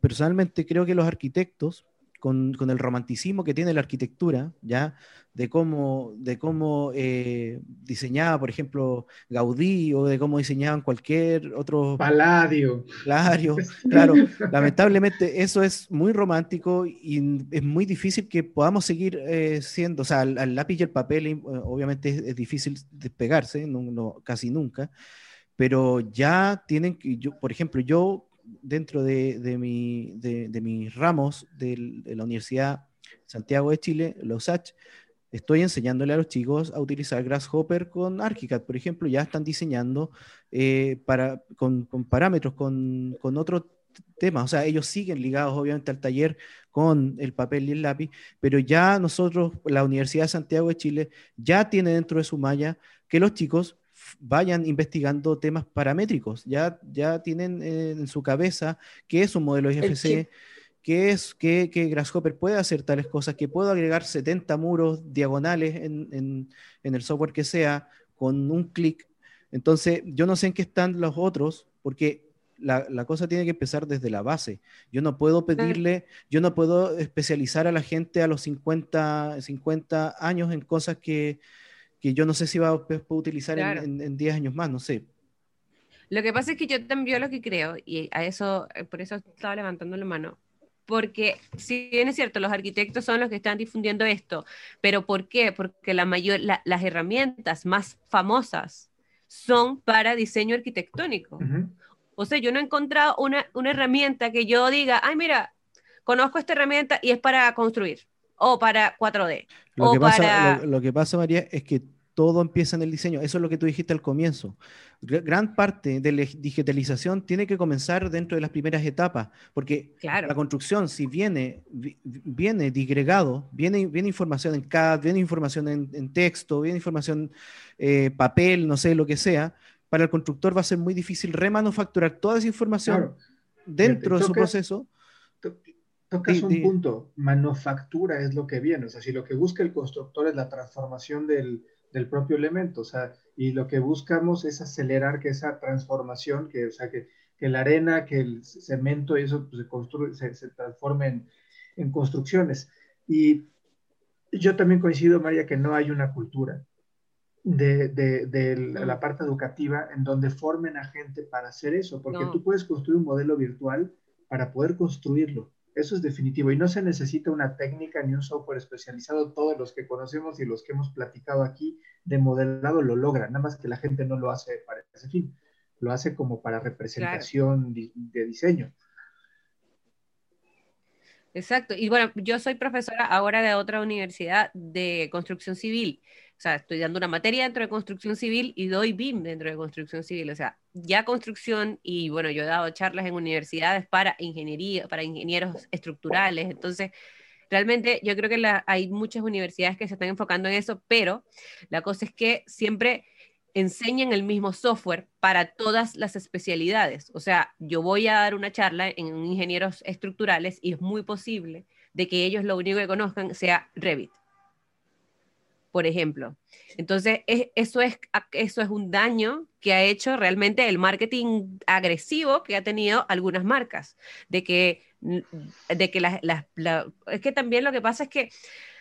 personalmente creo que los arquitectos con, el romanticismo que tiene la arquitectura, ¿ya? De cómo, de cómo eh, diseñaba, por ejemplo, Gaudí o de cómo diseñaban cualquier otro... Palladio. Claro, claro. Lamentablemente eso es muy romántico y es muy difícil que podamos seguir eh, siendo, o sea, al, lápiz y el papel eh, obviamente es, difícil despegarse, no, casi nunca, pero ya tienen que, yo, por ejemplo, yo dentro de, de, mi, de, mis ramos de, la Universidad Santiago de Chile, los USACH, estoy enseñándole a los chicos a utilizar Grasshopper con ArchiCAD, por ejemplo, ya están diseñando eh, para, con, parámetros, con, con otro tema, o sea, ellos siguen ligados obviamente al taller con el papel y el lápiz, pero ya nosotros, la Universidad Santiago de Chile, ya tiene dentro de su malla que los chicos vayan investigando temas paramétricos. Ya, ya tienen eh, en su cabeza qué es un modelo IFC, qué es que, Grasshopper puede hacer tales cosas, que puedo agregar 70 muros diagonales en, el software que sea con un clic. Entonces, yo no sé en qué están los otros, porque la, la, cosa tiene que empezar desde la base. Yo no puedo pedirle, yo no puedo especializar a la gente a los 50, 50 años en cosas que, que yo no sé si va a utilizar en 10 años más, no sé. Lo que pasa es que yo también lo que creo, y a eso, eh, por eso estaba levantando la mano, porque si bien es cierto, los arquitectos son los que están difundiendo esto, pero ¿por qué? Porque la mayor, las herramientas más famosas son para diseño arquitectónico. O sea, yo no he encontrado una, una herramienta que yo diga, ay, mira, conozco esta herramienta y es para construir o para 4D. Lo, que, pasa, lo, que pasa, María, es que todo empieza en el diseño. Eso es lo que tú dijiste al comienzo. Gran parte de la digitalización tiene que comenzar dentro de las primeras etapas, porque la construcción, si viene, viene digregado, viene, viene información en CAD, viene información en, texto, viene información eh, papel, no sé, lo que sea, para el constructor va a ser muy difícil remanufacturar toda esa información dentro de su proceso Tocas un punto, manufactura es lo que viene, o sea, si lo que busca el constructor es la transformación del, del propio elemento, o sea, y lo que buscamos es acelerar que esa transformación, que, o sea, que, que la arena, que el cemento y eso pues, se, construye, se, se transforme en, en construcciones. Y yo también coincido, María, que no hay una cultura de, de, de la parte educativa en donde formen a gente para hacer eso, porque No. tú puedes construir un modelo virtual para poder construirlo. Eso es definitivo y no se necesita una técnica ni un software especializado. Todos los que conocemos y los que hemos platicado aquí de modelado lo logran, nada más que la gente no lo hace para ese fin, lo hace como para representación de diseño. Exacto. Y bueno, yo soy profesora ahora de otra universidad de construcción civil. O sea, estoy dando una materia dentro de construcción civil y doy BIM dentro de construcción civil. O sea, ya construcción y bueno, yo he dado charlas en universidades para ingeniería, para ingenieros estructurales. Entonces, realmente yo creo que la- hay muchas universidades que se están enfocando en eso, pero la cosa es que siempre enseñan el mismo software para todas las especialidades. O sea, yo voy a dar una charla en ingenieros estructurales y es muy posible de que ellos lo único que conozcan sea Revit, por ejemplo. Entonces, es- eso, es, eso es un daño que ha hecho realmente el marketing agresivo que ha tenido algunas marcas, de que, de que las, las- la- es que también lo que pasa es que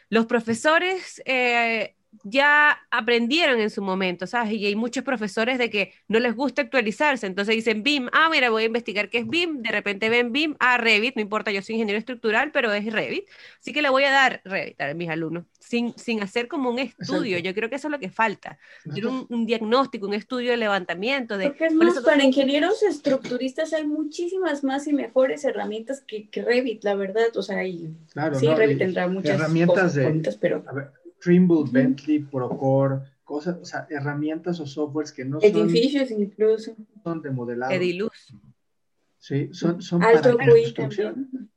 los profesores eh, ya aprendieron en su momento, ¿sabes? Y hay muchos profesores de que no les gusta actualizarse, entonces dicen BIM, ah, mira, voy a investigar qué es BIM, de repente ven BIM, ah, Revit, no importa, yo soy ingeniero estructural, pero es Revit, así que le voy a dar Revit a mis alumnos, sin, sin hacer como un estudio, Exacto. yo creo que eso es lo que falta, tener un, un diagnóstico, un estudio de levantamiento, de Porque es más, son- para ingenieros estructuristas hay muchísimas más y mejores herramientas que, que Revit, la verdad. O sea, y, Claro, sí, ¿no? Revit Y tendrá muchas herramientas cosas de- bonitas, pero A ver, Trimble, Bentley, Procore, cosas, o sea, herramientas o softwares que no son, edificios incluso. son de modelado. Ediluz. Sí, son, son Alto para QI construcción. también.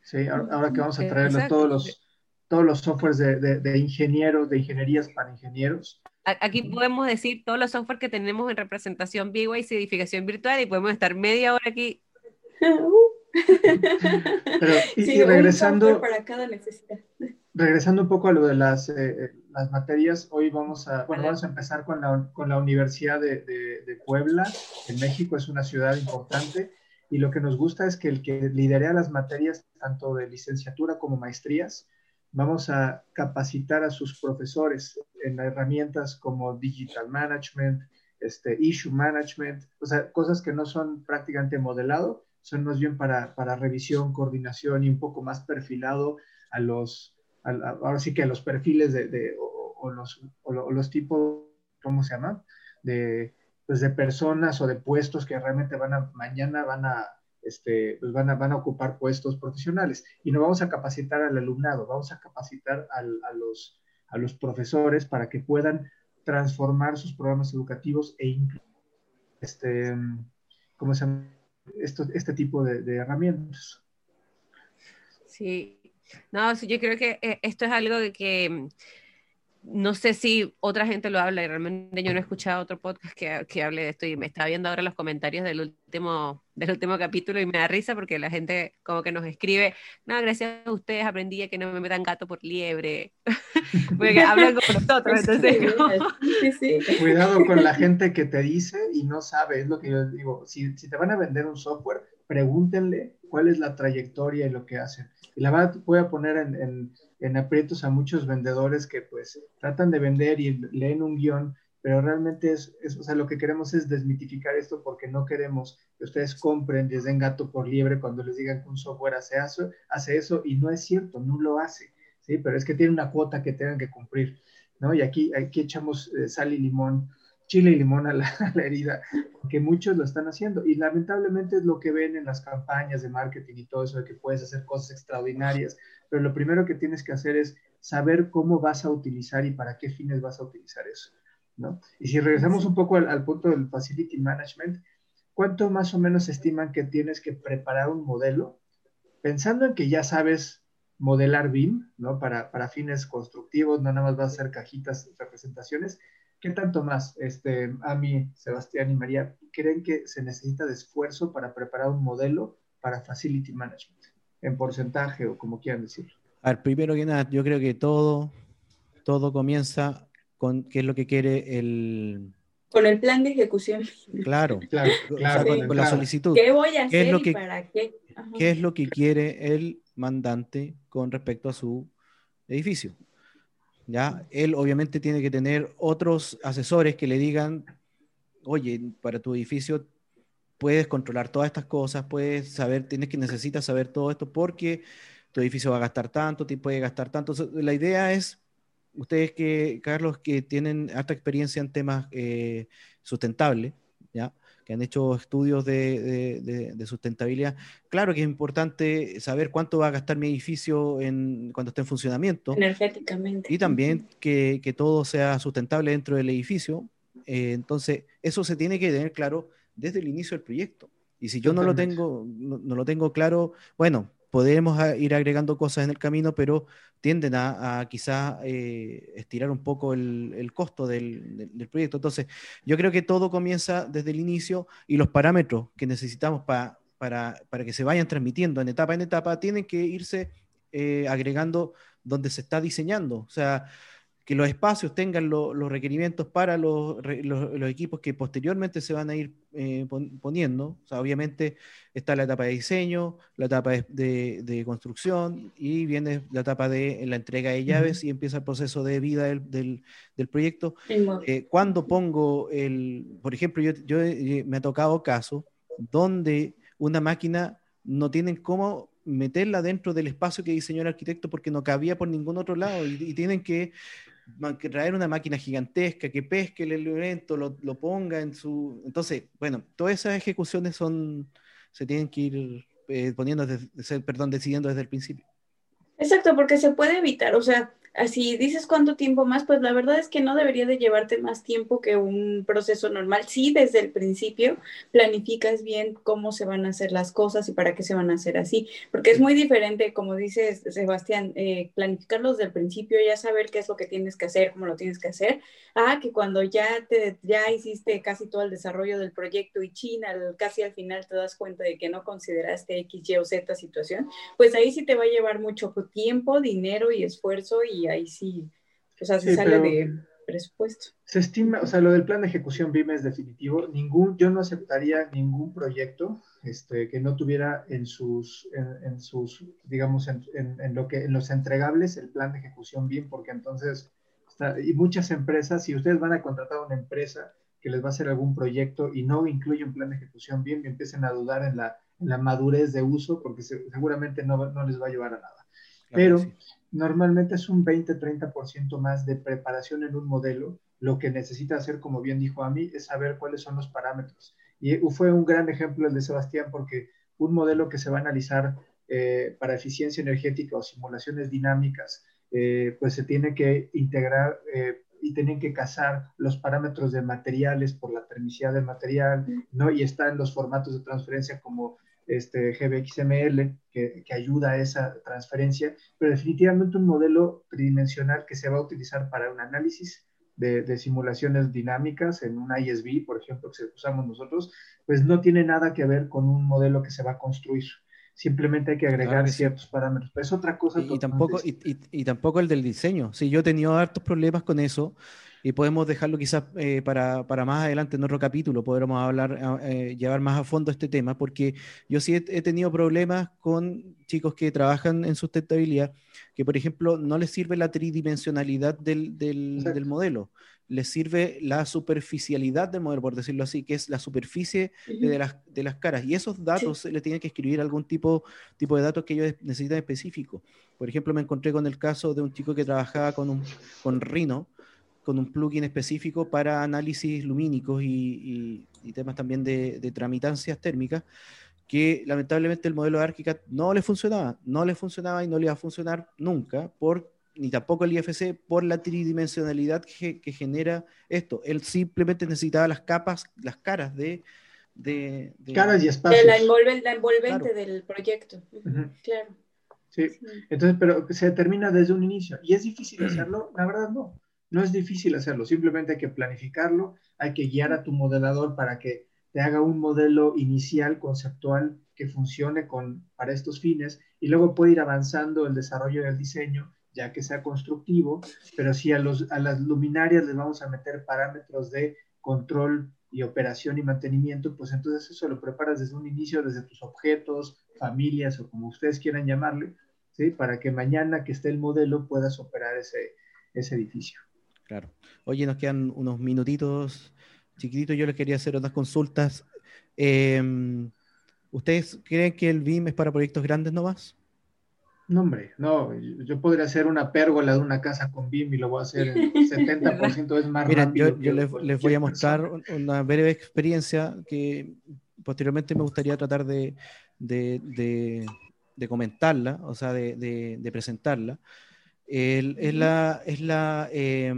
Sí, ahora, ahora que vamos a traerles Exacto. todos los, todos los softwares de, de, de ingenieros, de ingenierías para ingenieros. Aquí podemos decir todos los software que tenemos en representación BYC, edificación virtual, y podemos estar media hora aquí. Pero, y, Sí, y un regresando, software para cada necesidad. Regresando un poco a lo de las, eh, las materias, hoy vamos a, bueno, vamos a empezar con la, con la Universidad de, de- de Puebla, en México, es una ciudad importante, y lo que nos gusta es que el que lidera las materias, tanto de licenciatura como maestrías, vamos a capacitar a sus profesores en herramientas como digital management, este, issue management, o sea, cosas que no son prácticamente modelado, son más bien para, para revisión, coordinación y un poco más perfilado a los, ahora sí que a los perfiles de, de- o, los, o, o los tipos, ¿cómo se llama? De, pues de personas o de puestos que realmente van a, mañana van a, este, pues van a, van a ocupar puestos profesionales. Y no vamos a capacitar al alumnado, vamos a capacitar al- a, los, a los profesores para que puedan transformar sus programas educativos e incluir este, ¿cómo se llama? Esto, este tipo de, de herramientas. Sí, no, sí, yo creo que eh, esto es algo de que mm, no sé si otra gente lo habla y realmente yo no he escuchado otro podcast que, que hable de esto y me estaba viendo ahora los comentarios del último, del último capítulo y me da risa porque la gente como que nos escribe, no, gracias a ustedes aprendí a que no me metan gato por liebre, porque hablan como nosotros, entonces como- Sí, sí. Cuidado con la gente que te dice y no sabe, es lo que yo digo. Si, si te van a vender un software, pregúntenle cuál es la trayectoria y lo que hacen. Y la verdad, voy a poner en, aprietos a muchos vendedores que pues tratan de vender y leen un guion, pero realmente es, es, o sea, lo que queremos es desmitificar esto porque no queremos que ustedes compren les den gato por liebre cuando les digan que un software hace eso, hace eso y no es cierto, no lo hace, ¿sí? Pero es que tiene una cuota que tengan que cumplir. ¿no? Y aquí, aquí echamos eh, sal y limón, chile y limón a la, a la, herida, porque muchos lo están haciendo. Y lamentablemente es lo que ven en las campañas de marketing y todo eso, de que puedes hacer cosas extraordinarias, pero lo primero que tienes que hacer es saber cómo vas a utilizar y para qué fines vas a utilizar eso, ¿no? Y si regresamos un poco al, al punto del facility management, ¿cuánto más o menos estiman que tienes que preparar un modelo? Pensando en que ya sabes modelar BIM, ¿no? Para, para, fines constructivos, no nada más va a ser cajitas, representaciones. ¿Qué tanto más, este, Ami, Sebastián y María, creen que se necesita de esfuerzo para preparar un modelo para Facility Management? En porcentaje o como quieran decirlo. A ver, primero que nada, yo creo que todo, todo comienza con qué es lo que quiere el... Con el plan de ejecución. Claro, Claro, o sea, claro, con, con la solicitud. ¿Qué voy a ¿Qué es hacer y que- para qué? Ajá. ¿Qué es lo que quiere el mandante con respecto a su edificio? ¿Ya? Él obviamente tiene que tener otros asesores que le digan, oye, para tu edificio puedes controlar todas estas cosas, puedes saber, tienes que necesitas saber todo esto porque tu edificio va a gastar tanto, te puede gastar tanto. La idea es, ustedes que, Carlos, que tienen harta experiencia en temas eh, sustentables, ¿ya? Que han hecho estudios de, de- sustentabilidad, claro que es importante saber cuánto va a gastar mi edificio en, cuando esté en funcionamiento Energéticamente. y también que, que todo sea sustentable dentro del edificio. Eh, entonces, eso se tiene que tener claro desde el inicio del proyecto. Y si yo no lo tengo, no, no lo tengo claro, bueno, podemos ir agregando cosas en el camino, pero tienden a, quizás eh, estirar un poco el, costo del proyecto. Entonces, yo creo que todo comienza desde el inicio y los parámetros que necesitamos pa- para, para que se vayan transmitiendo en etapa en etapa tienen que irse eh, agregando donde se está diseñando. O sea, que los espacios tengan lo- los requerimientos para los, re- los- los equipos que posteriormente se van a ir eh, pon- poniendo. O sea, obviamente está la etapa de diseño, la etapa de, de- de construcción y viene la etapa de la entrega de llaves y empieza el proceso de vida del, del- del proyecto. Eh, cuando pongo el, por ejemplo, yo, yo, eh, me ha tocado casos donde una máquina no tienen cómo meterla dentro del espacio que diseñó el arquitecto porque no cabía por ningún otro lado y, y tienen que traer una máquina gigantesca que pesque el elemento, lo, ponga en su... Entonces, bueno, todas esas ejecuciones son, se tienen que ir eh, poniendo, desde, perdón, decidiendo desde el principio. Exacto, porque se puede evitar, o sea, así dices cuánto tiempo más, pues la verdad es que no debería de llevarte más tiempo que un proceso normal. Sí, desde el principio planificas bien cómo se van a hacer las cosas y para qué se van a hacer así, porque es muy diferente, como dices Sebastián, eh, planificarlos desde el principio, ya saber qué es lo que tienes que hacer, cómo lo tienes que hacer, a que cuando ya te ya hiciste casi todo el desarrollo del proyecto y China, casi al final te das cuenta de que no consideraste X, Y o Z situación, pues ahí sí te va a llevar mucho tiempo, dinero y esfuerzo y ahí sí, o sea, se Sí, sale de presupuesto. Se estima, o sea, lo del plan de ejecución BIM es definitivo. Ningún, yo no aceptaría ningún proyecto este, que no tuviera en sus, en, en sus digamos, en, en- en lo que, en los entregables el plan de ejecución BIM, porque entonces, está- y muchas empresas, si ustedes van a contratar a una empresa que les va a hacer algún proyecto y no incluye un plan de ejecución BIM, empiecen a dudar en la, en la madurez de uso, porque se- seguramente no, no les va a llevar a nada. Pero Sí. Normalmente es un 20-30% más de preparación en un modelo. Lo que necesita hacer, como bien dijo a mí, es saber cuáles son los parámetros. Y fue un gran ejemplo el de Sebastián porque un modelo que se va a analizar eh, para eficiencia energética o simulaciones dinámicas, eh, pues se tiene que integrar eh, y tienen que casar los parámetros de materiales por la termicidad del material, ¿no? Y están los formatos de transferencia como este GBXML, que, que ayuda a esa transferencia, pero definitivamente un modelo tridimensional que se va a utilizar para un análisis de, de, simulaciones dinámicas en un ISB, por ejemplo, que usamos nosotros, pues no tiene nada que ver con un modelo que se va a construir. Simplemente hay que agregar Claro que ciertos parámetros. Pero es otra cosa. Y, y tampoco, y, y, y tampoco el del diseño. Sí, yo he tenido hartos problemas con eso y podemos dejarlo quizás eh, para, para, más adelante en otro capítulo, podremos hablar, eh, llevar más a fondo este tema, porque yo sí he, he, tenido problemas con chicos que trabajan en sustentabilidad, que por ejemplo no les sirve la tridimensionalidad del, del, del modelo, les sirve la superficialidad del modelo, por decirlo así, que es la superficie de, las, de las caras, y esos datos sí. les tienen que escribir algún tipo, tipo de datos que ellos necesitan específico. Por ejemplo, me encontré con el caso de un chico que trabajaba con, un, con Rhino, con un plugin específico para análisis lumínicos y, y, y temas también de, de, tramitancias térmicas, que lamentablemente el modelo de ArchiCAD no le funcionaba, no le funcionaba y no le iba a funcionar nunca, por, ni tampoco el IFC, por la tridimensionalidad que, que genera esto. Él simplemente necesitaba las capas, las caras de... de, de caras y espacios. De la, envolve, la envolvente claro. del proyecto. Uh -huh. Claro. Sí. sí, entonces, pero se determina desde un inicio. ¿Y es difícil hacerlo? La verdad no. No es difícil hacerlo, simplemente hay que planificarlo, hay que guiar a tu modelador para que te haga un modelo inicial, conceptual, que funcione con, para estos fines, y luego puede ir avanzando el desarrollo del diseño ya que sea constructivo, pero sí a, los, a las luminarias les vamos a meter parámetros de control y operación y mantenimiento, pues entonces eso lo preparas desde un inicio, desde tus objetos, familias o como ustedes quieran llamarle, ¿sí? Para que mañana que esté el modelo puedas operar ese edificio. Claro. Oye, nos quedan unos minutitos chiquititos. Yo les quería hacer otras consultas. Em, ¿Ustedes creen que el BIM es para proyectos grandes nomás? No, hombre, no, yo podría hacer una pérgola de una casa con BIM y lo voy a hacer en 70% es más Miren, rápido. yo, les, les, voy a mostrar una breve experiencia que posteriormente me gustaría tratar de, de, de, de comentarla, o sea, de, presentarla. El, es la, es la eh,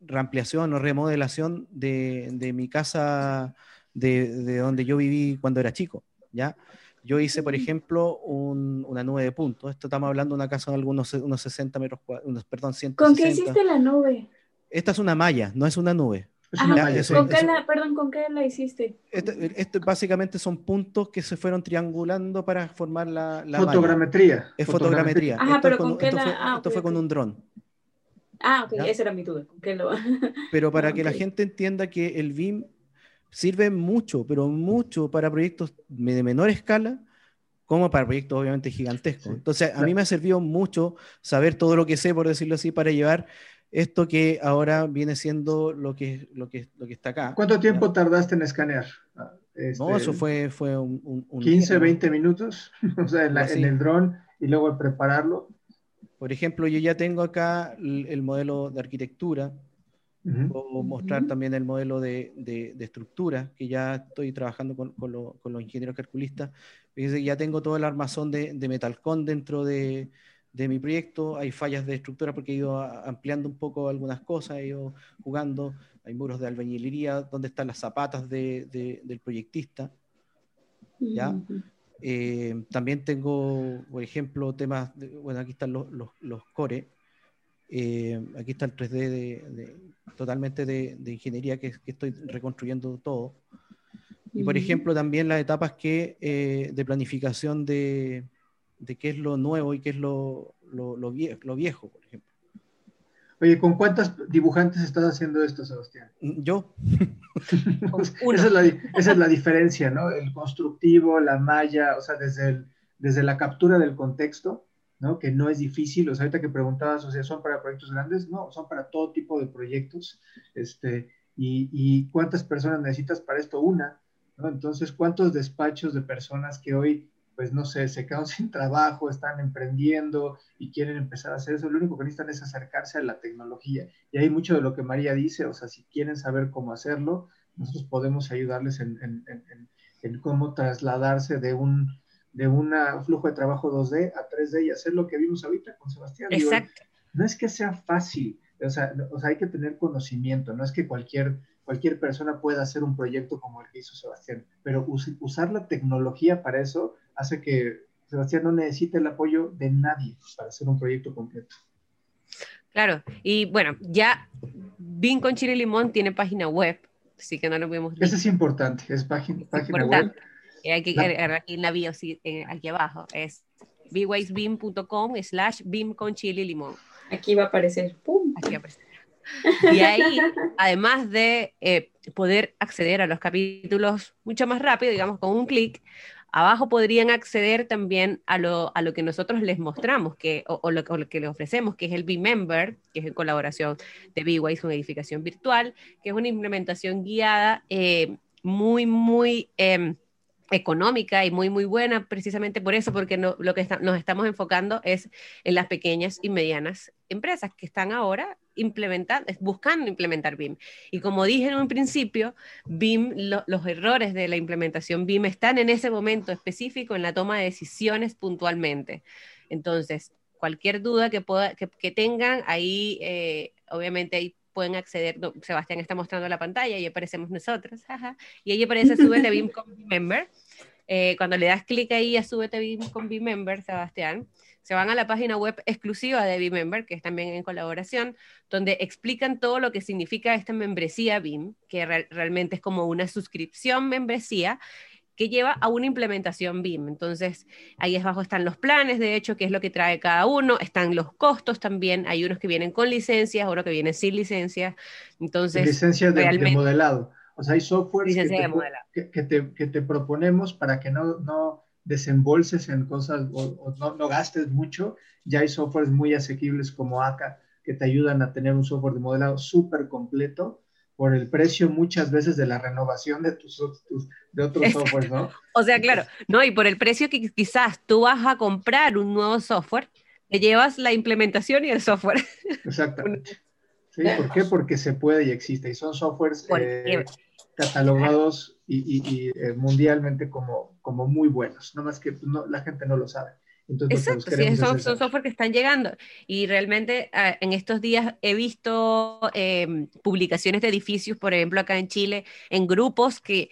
reampliación o remodelación de, mi casa de, donde yo viví cuando era chico, ¿ya? Yo hice, por ejemplo, un, una nube de puntos. Esto estamos hablando de una casa de algunos unos 60 metros cuadrados, perdón, 160. ¿Con qué hiciste la nube? Esta es una malla, no es una nube. Ajá, ¿con qué la, perdón, ¿con qué la hiciste? Esto, esto, básicamente son puntos que se fueron triangulando para formar la, la fotogrametría. Malla. Es fotogrametría. Ajá, esto pero con, ¿con qué esto la...? Fue, ah, esto okay, fue con un dron. Ah, ok, ¿Ya? esa era mi duda. ¿con qué lo... Pero para que la gente entienda que el BIM sirve mucho, pero mucho para proyectos de menor escala, como para proyectos obviamente gigantescos. Sí, Entonces, a claro. mí me ha servido mucho saber todo lo que sé, por decirlo así, para llevar esto que ahora viene siendo lo que, lo que, lo que está acá. ¿Cuánto tiempo ¿ya? tardaste en escanear? Ah, este, No, eso fue, fue un, un- un 15, día, ¿no? 20 minutos, o sea, en, la- en el dron y luego al prepararlo. Por ejemplo, yo ya tengo acá el, el modelo de arquitectura, Ujú. Puedo mostrar Ujú. también el modelo de, de- de estructura, que ya estoy trabajando con, con lo- con los ingenieros calculistas. Fíjense que ya tengo todo el armazón de, de Metalcon dentro de, de mi proyecto. Hay fallas de estructura porque he ido ampliando un poco algunas cosas, he ido jugando. Hay muros de albañilería, donde están las zapatas de- de- del proyectista. ¿Ya? Eh, también tengo, por ejemplo, temas, de- bueno, aquí están los, los, los core, Eh, aquí está el 3D de, de- totalmente de, ingeniería que, que estoy reconstruyendo todo. Y por ejemplo, también las etapas que, eh, de planificación de, de qué es lo nuevo y qué es lo, lo, lo vie- lo viejo, por ejemplo. Oye, ¿con cuántos dibujantes estás haciendo esto, Sebastián? Yo, Con uno. esa, es la, esa es la diferencia, ¿no? El constructivo, la malla, o sea, desde, el- desde la captura del contexto, ¿no? Que no es difícil, o sea, ahorita que preguntabas, o sea, ¿son para proyectos grandes? No, son para todo tipo de proyectos, este, y, y ¿cuántas personas necesitas para esto? Una, ¿no? Entonces, ¿cuántos despachos de personas que hoy, pues, no sé, se quedan sin trabajo, están emprendiendo y quieren empezar a hacer eso? Lo único que necesitan es acercarse a la tecnología. Y hay mucho de lo que María dice, o sea, si quieren saber cómo hacerlo, nosotros podemos ayudarles en, en- en- en- en cómo trasladarse de un de una- un flujo de trabajo 2D a 3D y hacer lo que vimos ahorita con Sebastián. Digo, Exacto. no es que sea fácil, o sea, o sea, hay que tener conocimiento, no es que cualquier, cualquier persona pueda hacer un proyecto como el que hizo Sebastián, pero us- usar la tecnología para eso hace que Sebastián no necesite el apoyo de nadie para hacer un proyecto completo. Claro, y bueno, ya BIM con chile limón tiene página web, así que no lo podemos Eso es importante, es página, página web. importante. Y hay que La- aquí en la bio, sí, eh, aquí abajo, es bwaysbeam.com slash BIM con chile limón. Aquí va a aparecer. ¡Pum! Aquí aparece. Y ahí, además de eh, poder acceder a los capítulos mucho más rápido, digamos, con un clic, abajo podrían acceder también a lo, a lo que nosotros les mostramos, que, o, o lo, o lo que les ofrecemos, que es el B-Member, que es en colaboración de B-Ways con edificación virtual, que es una implementación guiada eh, muy, muy... em, económica y muy muy buena precisamente por eso porque no, lo que está- nos estamos enfocando es en las pequeñas y medianas empresas que están ahora implementando, buscando implementar BIM. Y como dije en un principio, BIM, lo- los errores de la implementación BIM están en ese momento específico en la toma de decisiones puntualmente. Entonces, cualquier duda que, pueda, que, tengan, ahí eh, obviamente ahí pueden acceder, no, Sebastián está mostrando la pantalla y aparecemos nosotros, y ahí aparece Súbete BIM con Member. Eh, cuando le das clic ahí a Súbete BIM con Member, Sebastián, se van a la página web exclusiva de BIM-Member, que es también en colaboración, donde explican todo lo que significa esta membresía BIM, que re- realmente es como una suscripción membresía, que lleva a una implementación BIM. Entonces, ahí abajo están los planes, de hecho, qué es lo que trae cada uno, están los costos también, hay unos que vienen con licencias, otros que vienen sin licencias. Entonces, licencias de, realmente- de modelado. O sea, hay software que, te, que, que te, que te proponemos para que no, no desembolses en cosas o, o no, no gastes mucho. Ya hay softwares muy asequibles como ACA que te ayudan a tener un software de modelado súper completo por el precio muchas veces de la renovación de tus, tus- de otros Exacto. softwares, ¿no? O sea, claro, no, y por el precio que quizás tú vas a comprar un nuevo software, te llevas la implementación y el software. Exactamente. ¿Sí? ¿Por qué? Porque se puede y existe. Y son softwares eh, catalogados y, y- y, eh, mundialmente como, como muy buenos. No más que pues, no, la gente no lo sabe. Entonces, los Exacto, sí, queremos son, son software que están llegando. Y realmente ah, en estos días he visto eh, publicaciones de edificios, por ejemplo, acá en Chile, en grupos que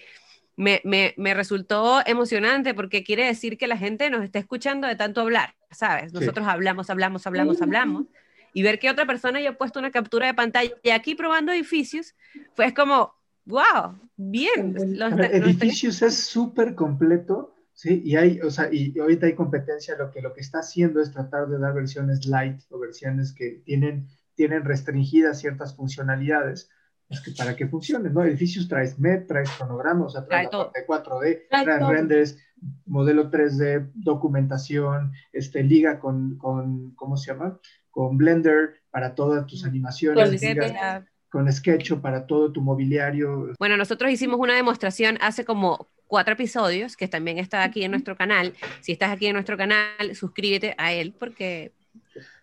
me, me- me resultó emocionante porque quiere decir que la gente nos está escuchando de tanto hablar, ¿sabes? Sí. Nosotros hablamos, hablamos, hablamos, hablamos. Y ver que otra persona haya puesto una captura de pantalla y aquí probando edificios, pues como, wow, bien. lo A está- ver, lo está- edificios es súper completo, ¿sí? Y hay, o sea, y ahorita hay competencia, lo que, lo que está haciendo es tratar de dar versiones light o versiones que tienen, tienen restringidas ciertas funcionalidades, pues que para que funcionen, ¿no? Edificios traes MEP, traes cronogramas, o sea, traes Trae la parte 4D, Trae traes renders, modelo 3D, documentación, este, liga con, con, ¿cómo se llama? Con Blender para todas tus animaciones, Con liga con Sketch para todo tu mobiliario, Bueno, nosotros hicimos una demostración hace como cuatro episodios, que también está aquí en nuestro canal. Si estás aquí en nuestro canal, suscríbete a él porque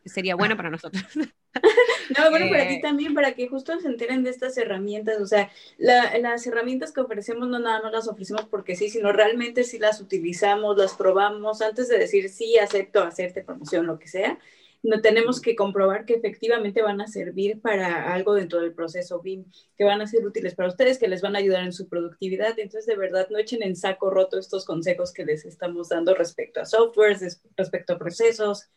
sería bueno para nosotros. No, bueno, para Eh, ti también, para que justo se enteren de estas herramientas. O sea, la- las herramientas que ofrecemos no nada más las ofrecemos porque sí, sino realmente sí las utilizamos, las probamos antes de decir sí, acepto hacerte promoción, lo que sea. No tenemos que comprobar que efectivamente van a servir para algo dentro del proceso BIM, que van a ser útiles para ustedes, que les van a ayudar en su productividad. Entonces, de verdad, no echen en saco roto estos consejos que les estamos dando respecto a softwares, respecto a procesos,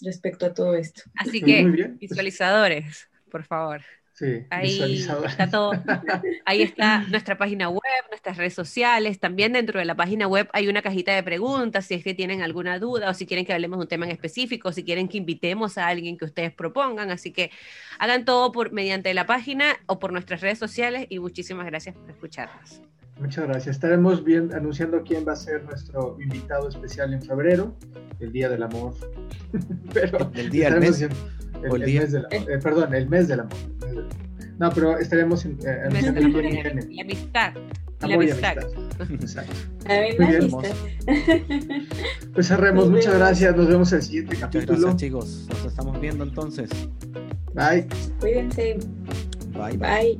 respecto a todo esto. Así que, visualizadores, por favor. Sí, Ahí está todo. Ahí está nuestra página web, nuestras redes sociales. También dentro de la página web hay una cajita de preguntas si es que tienen alguna duda o si quieren que hablemos de un tema en específico, o si quieren que invitemos a alguien que ustedes propongan. Así que hagan todo por mediante la página o por nuestras redes sociales y muchísimas gracias por escucharnos. Muchas gracias. Estaremos bien anunciando quién va a ser nuestro invitado especial en febrero, el Día del Amor. Pero ¿El día del mes? diciendo- el, ¿O el mes del amor. Eh, perdón, el mes del amor. el mes del amor. No, pero estaremos en, eh, amor quién y la- la amistad. la Amor y amistad. amistad. Exacto. Pues cerremos. Nos Muchas vemos. gracias. Nos vemos en el siguiente Muchas capítulo. gracias, chicos. Nos estamos viendo entonces. Bye. Cuídense. Bye, bye. Bye.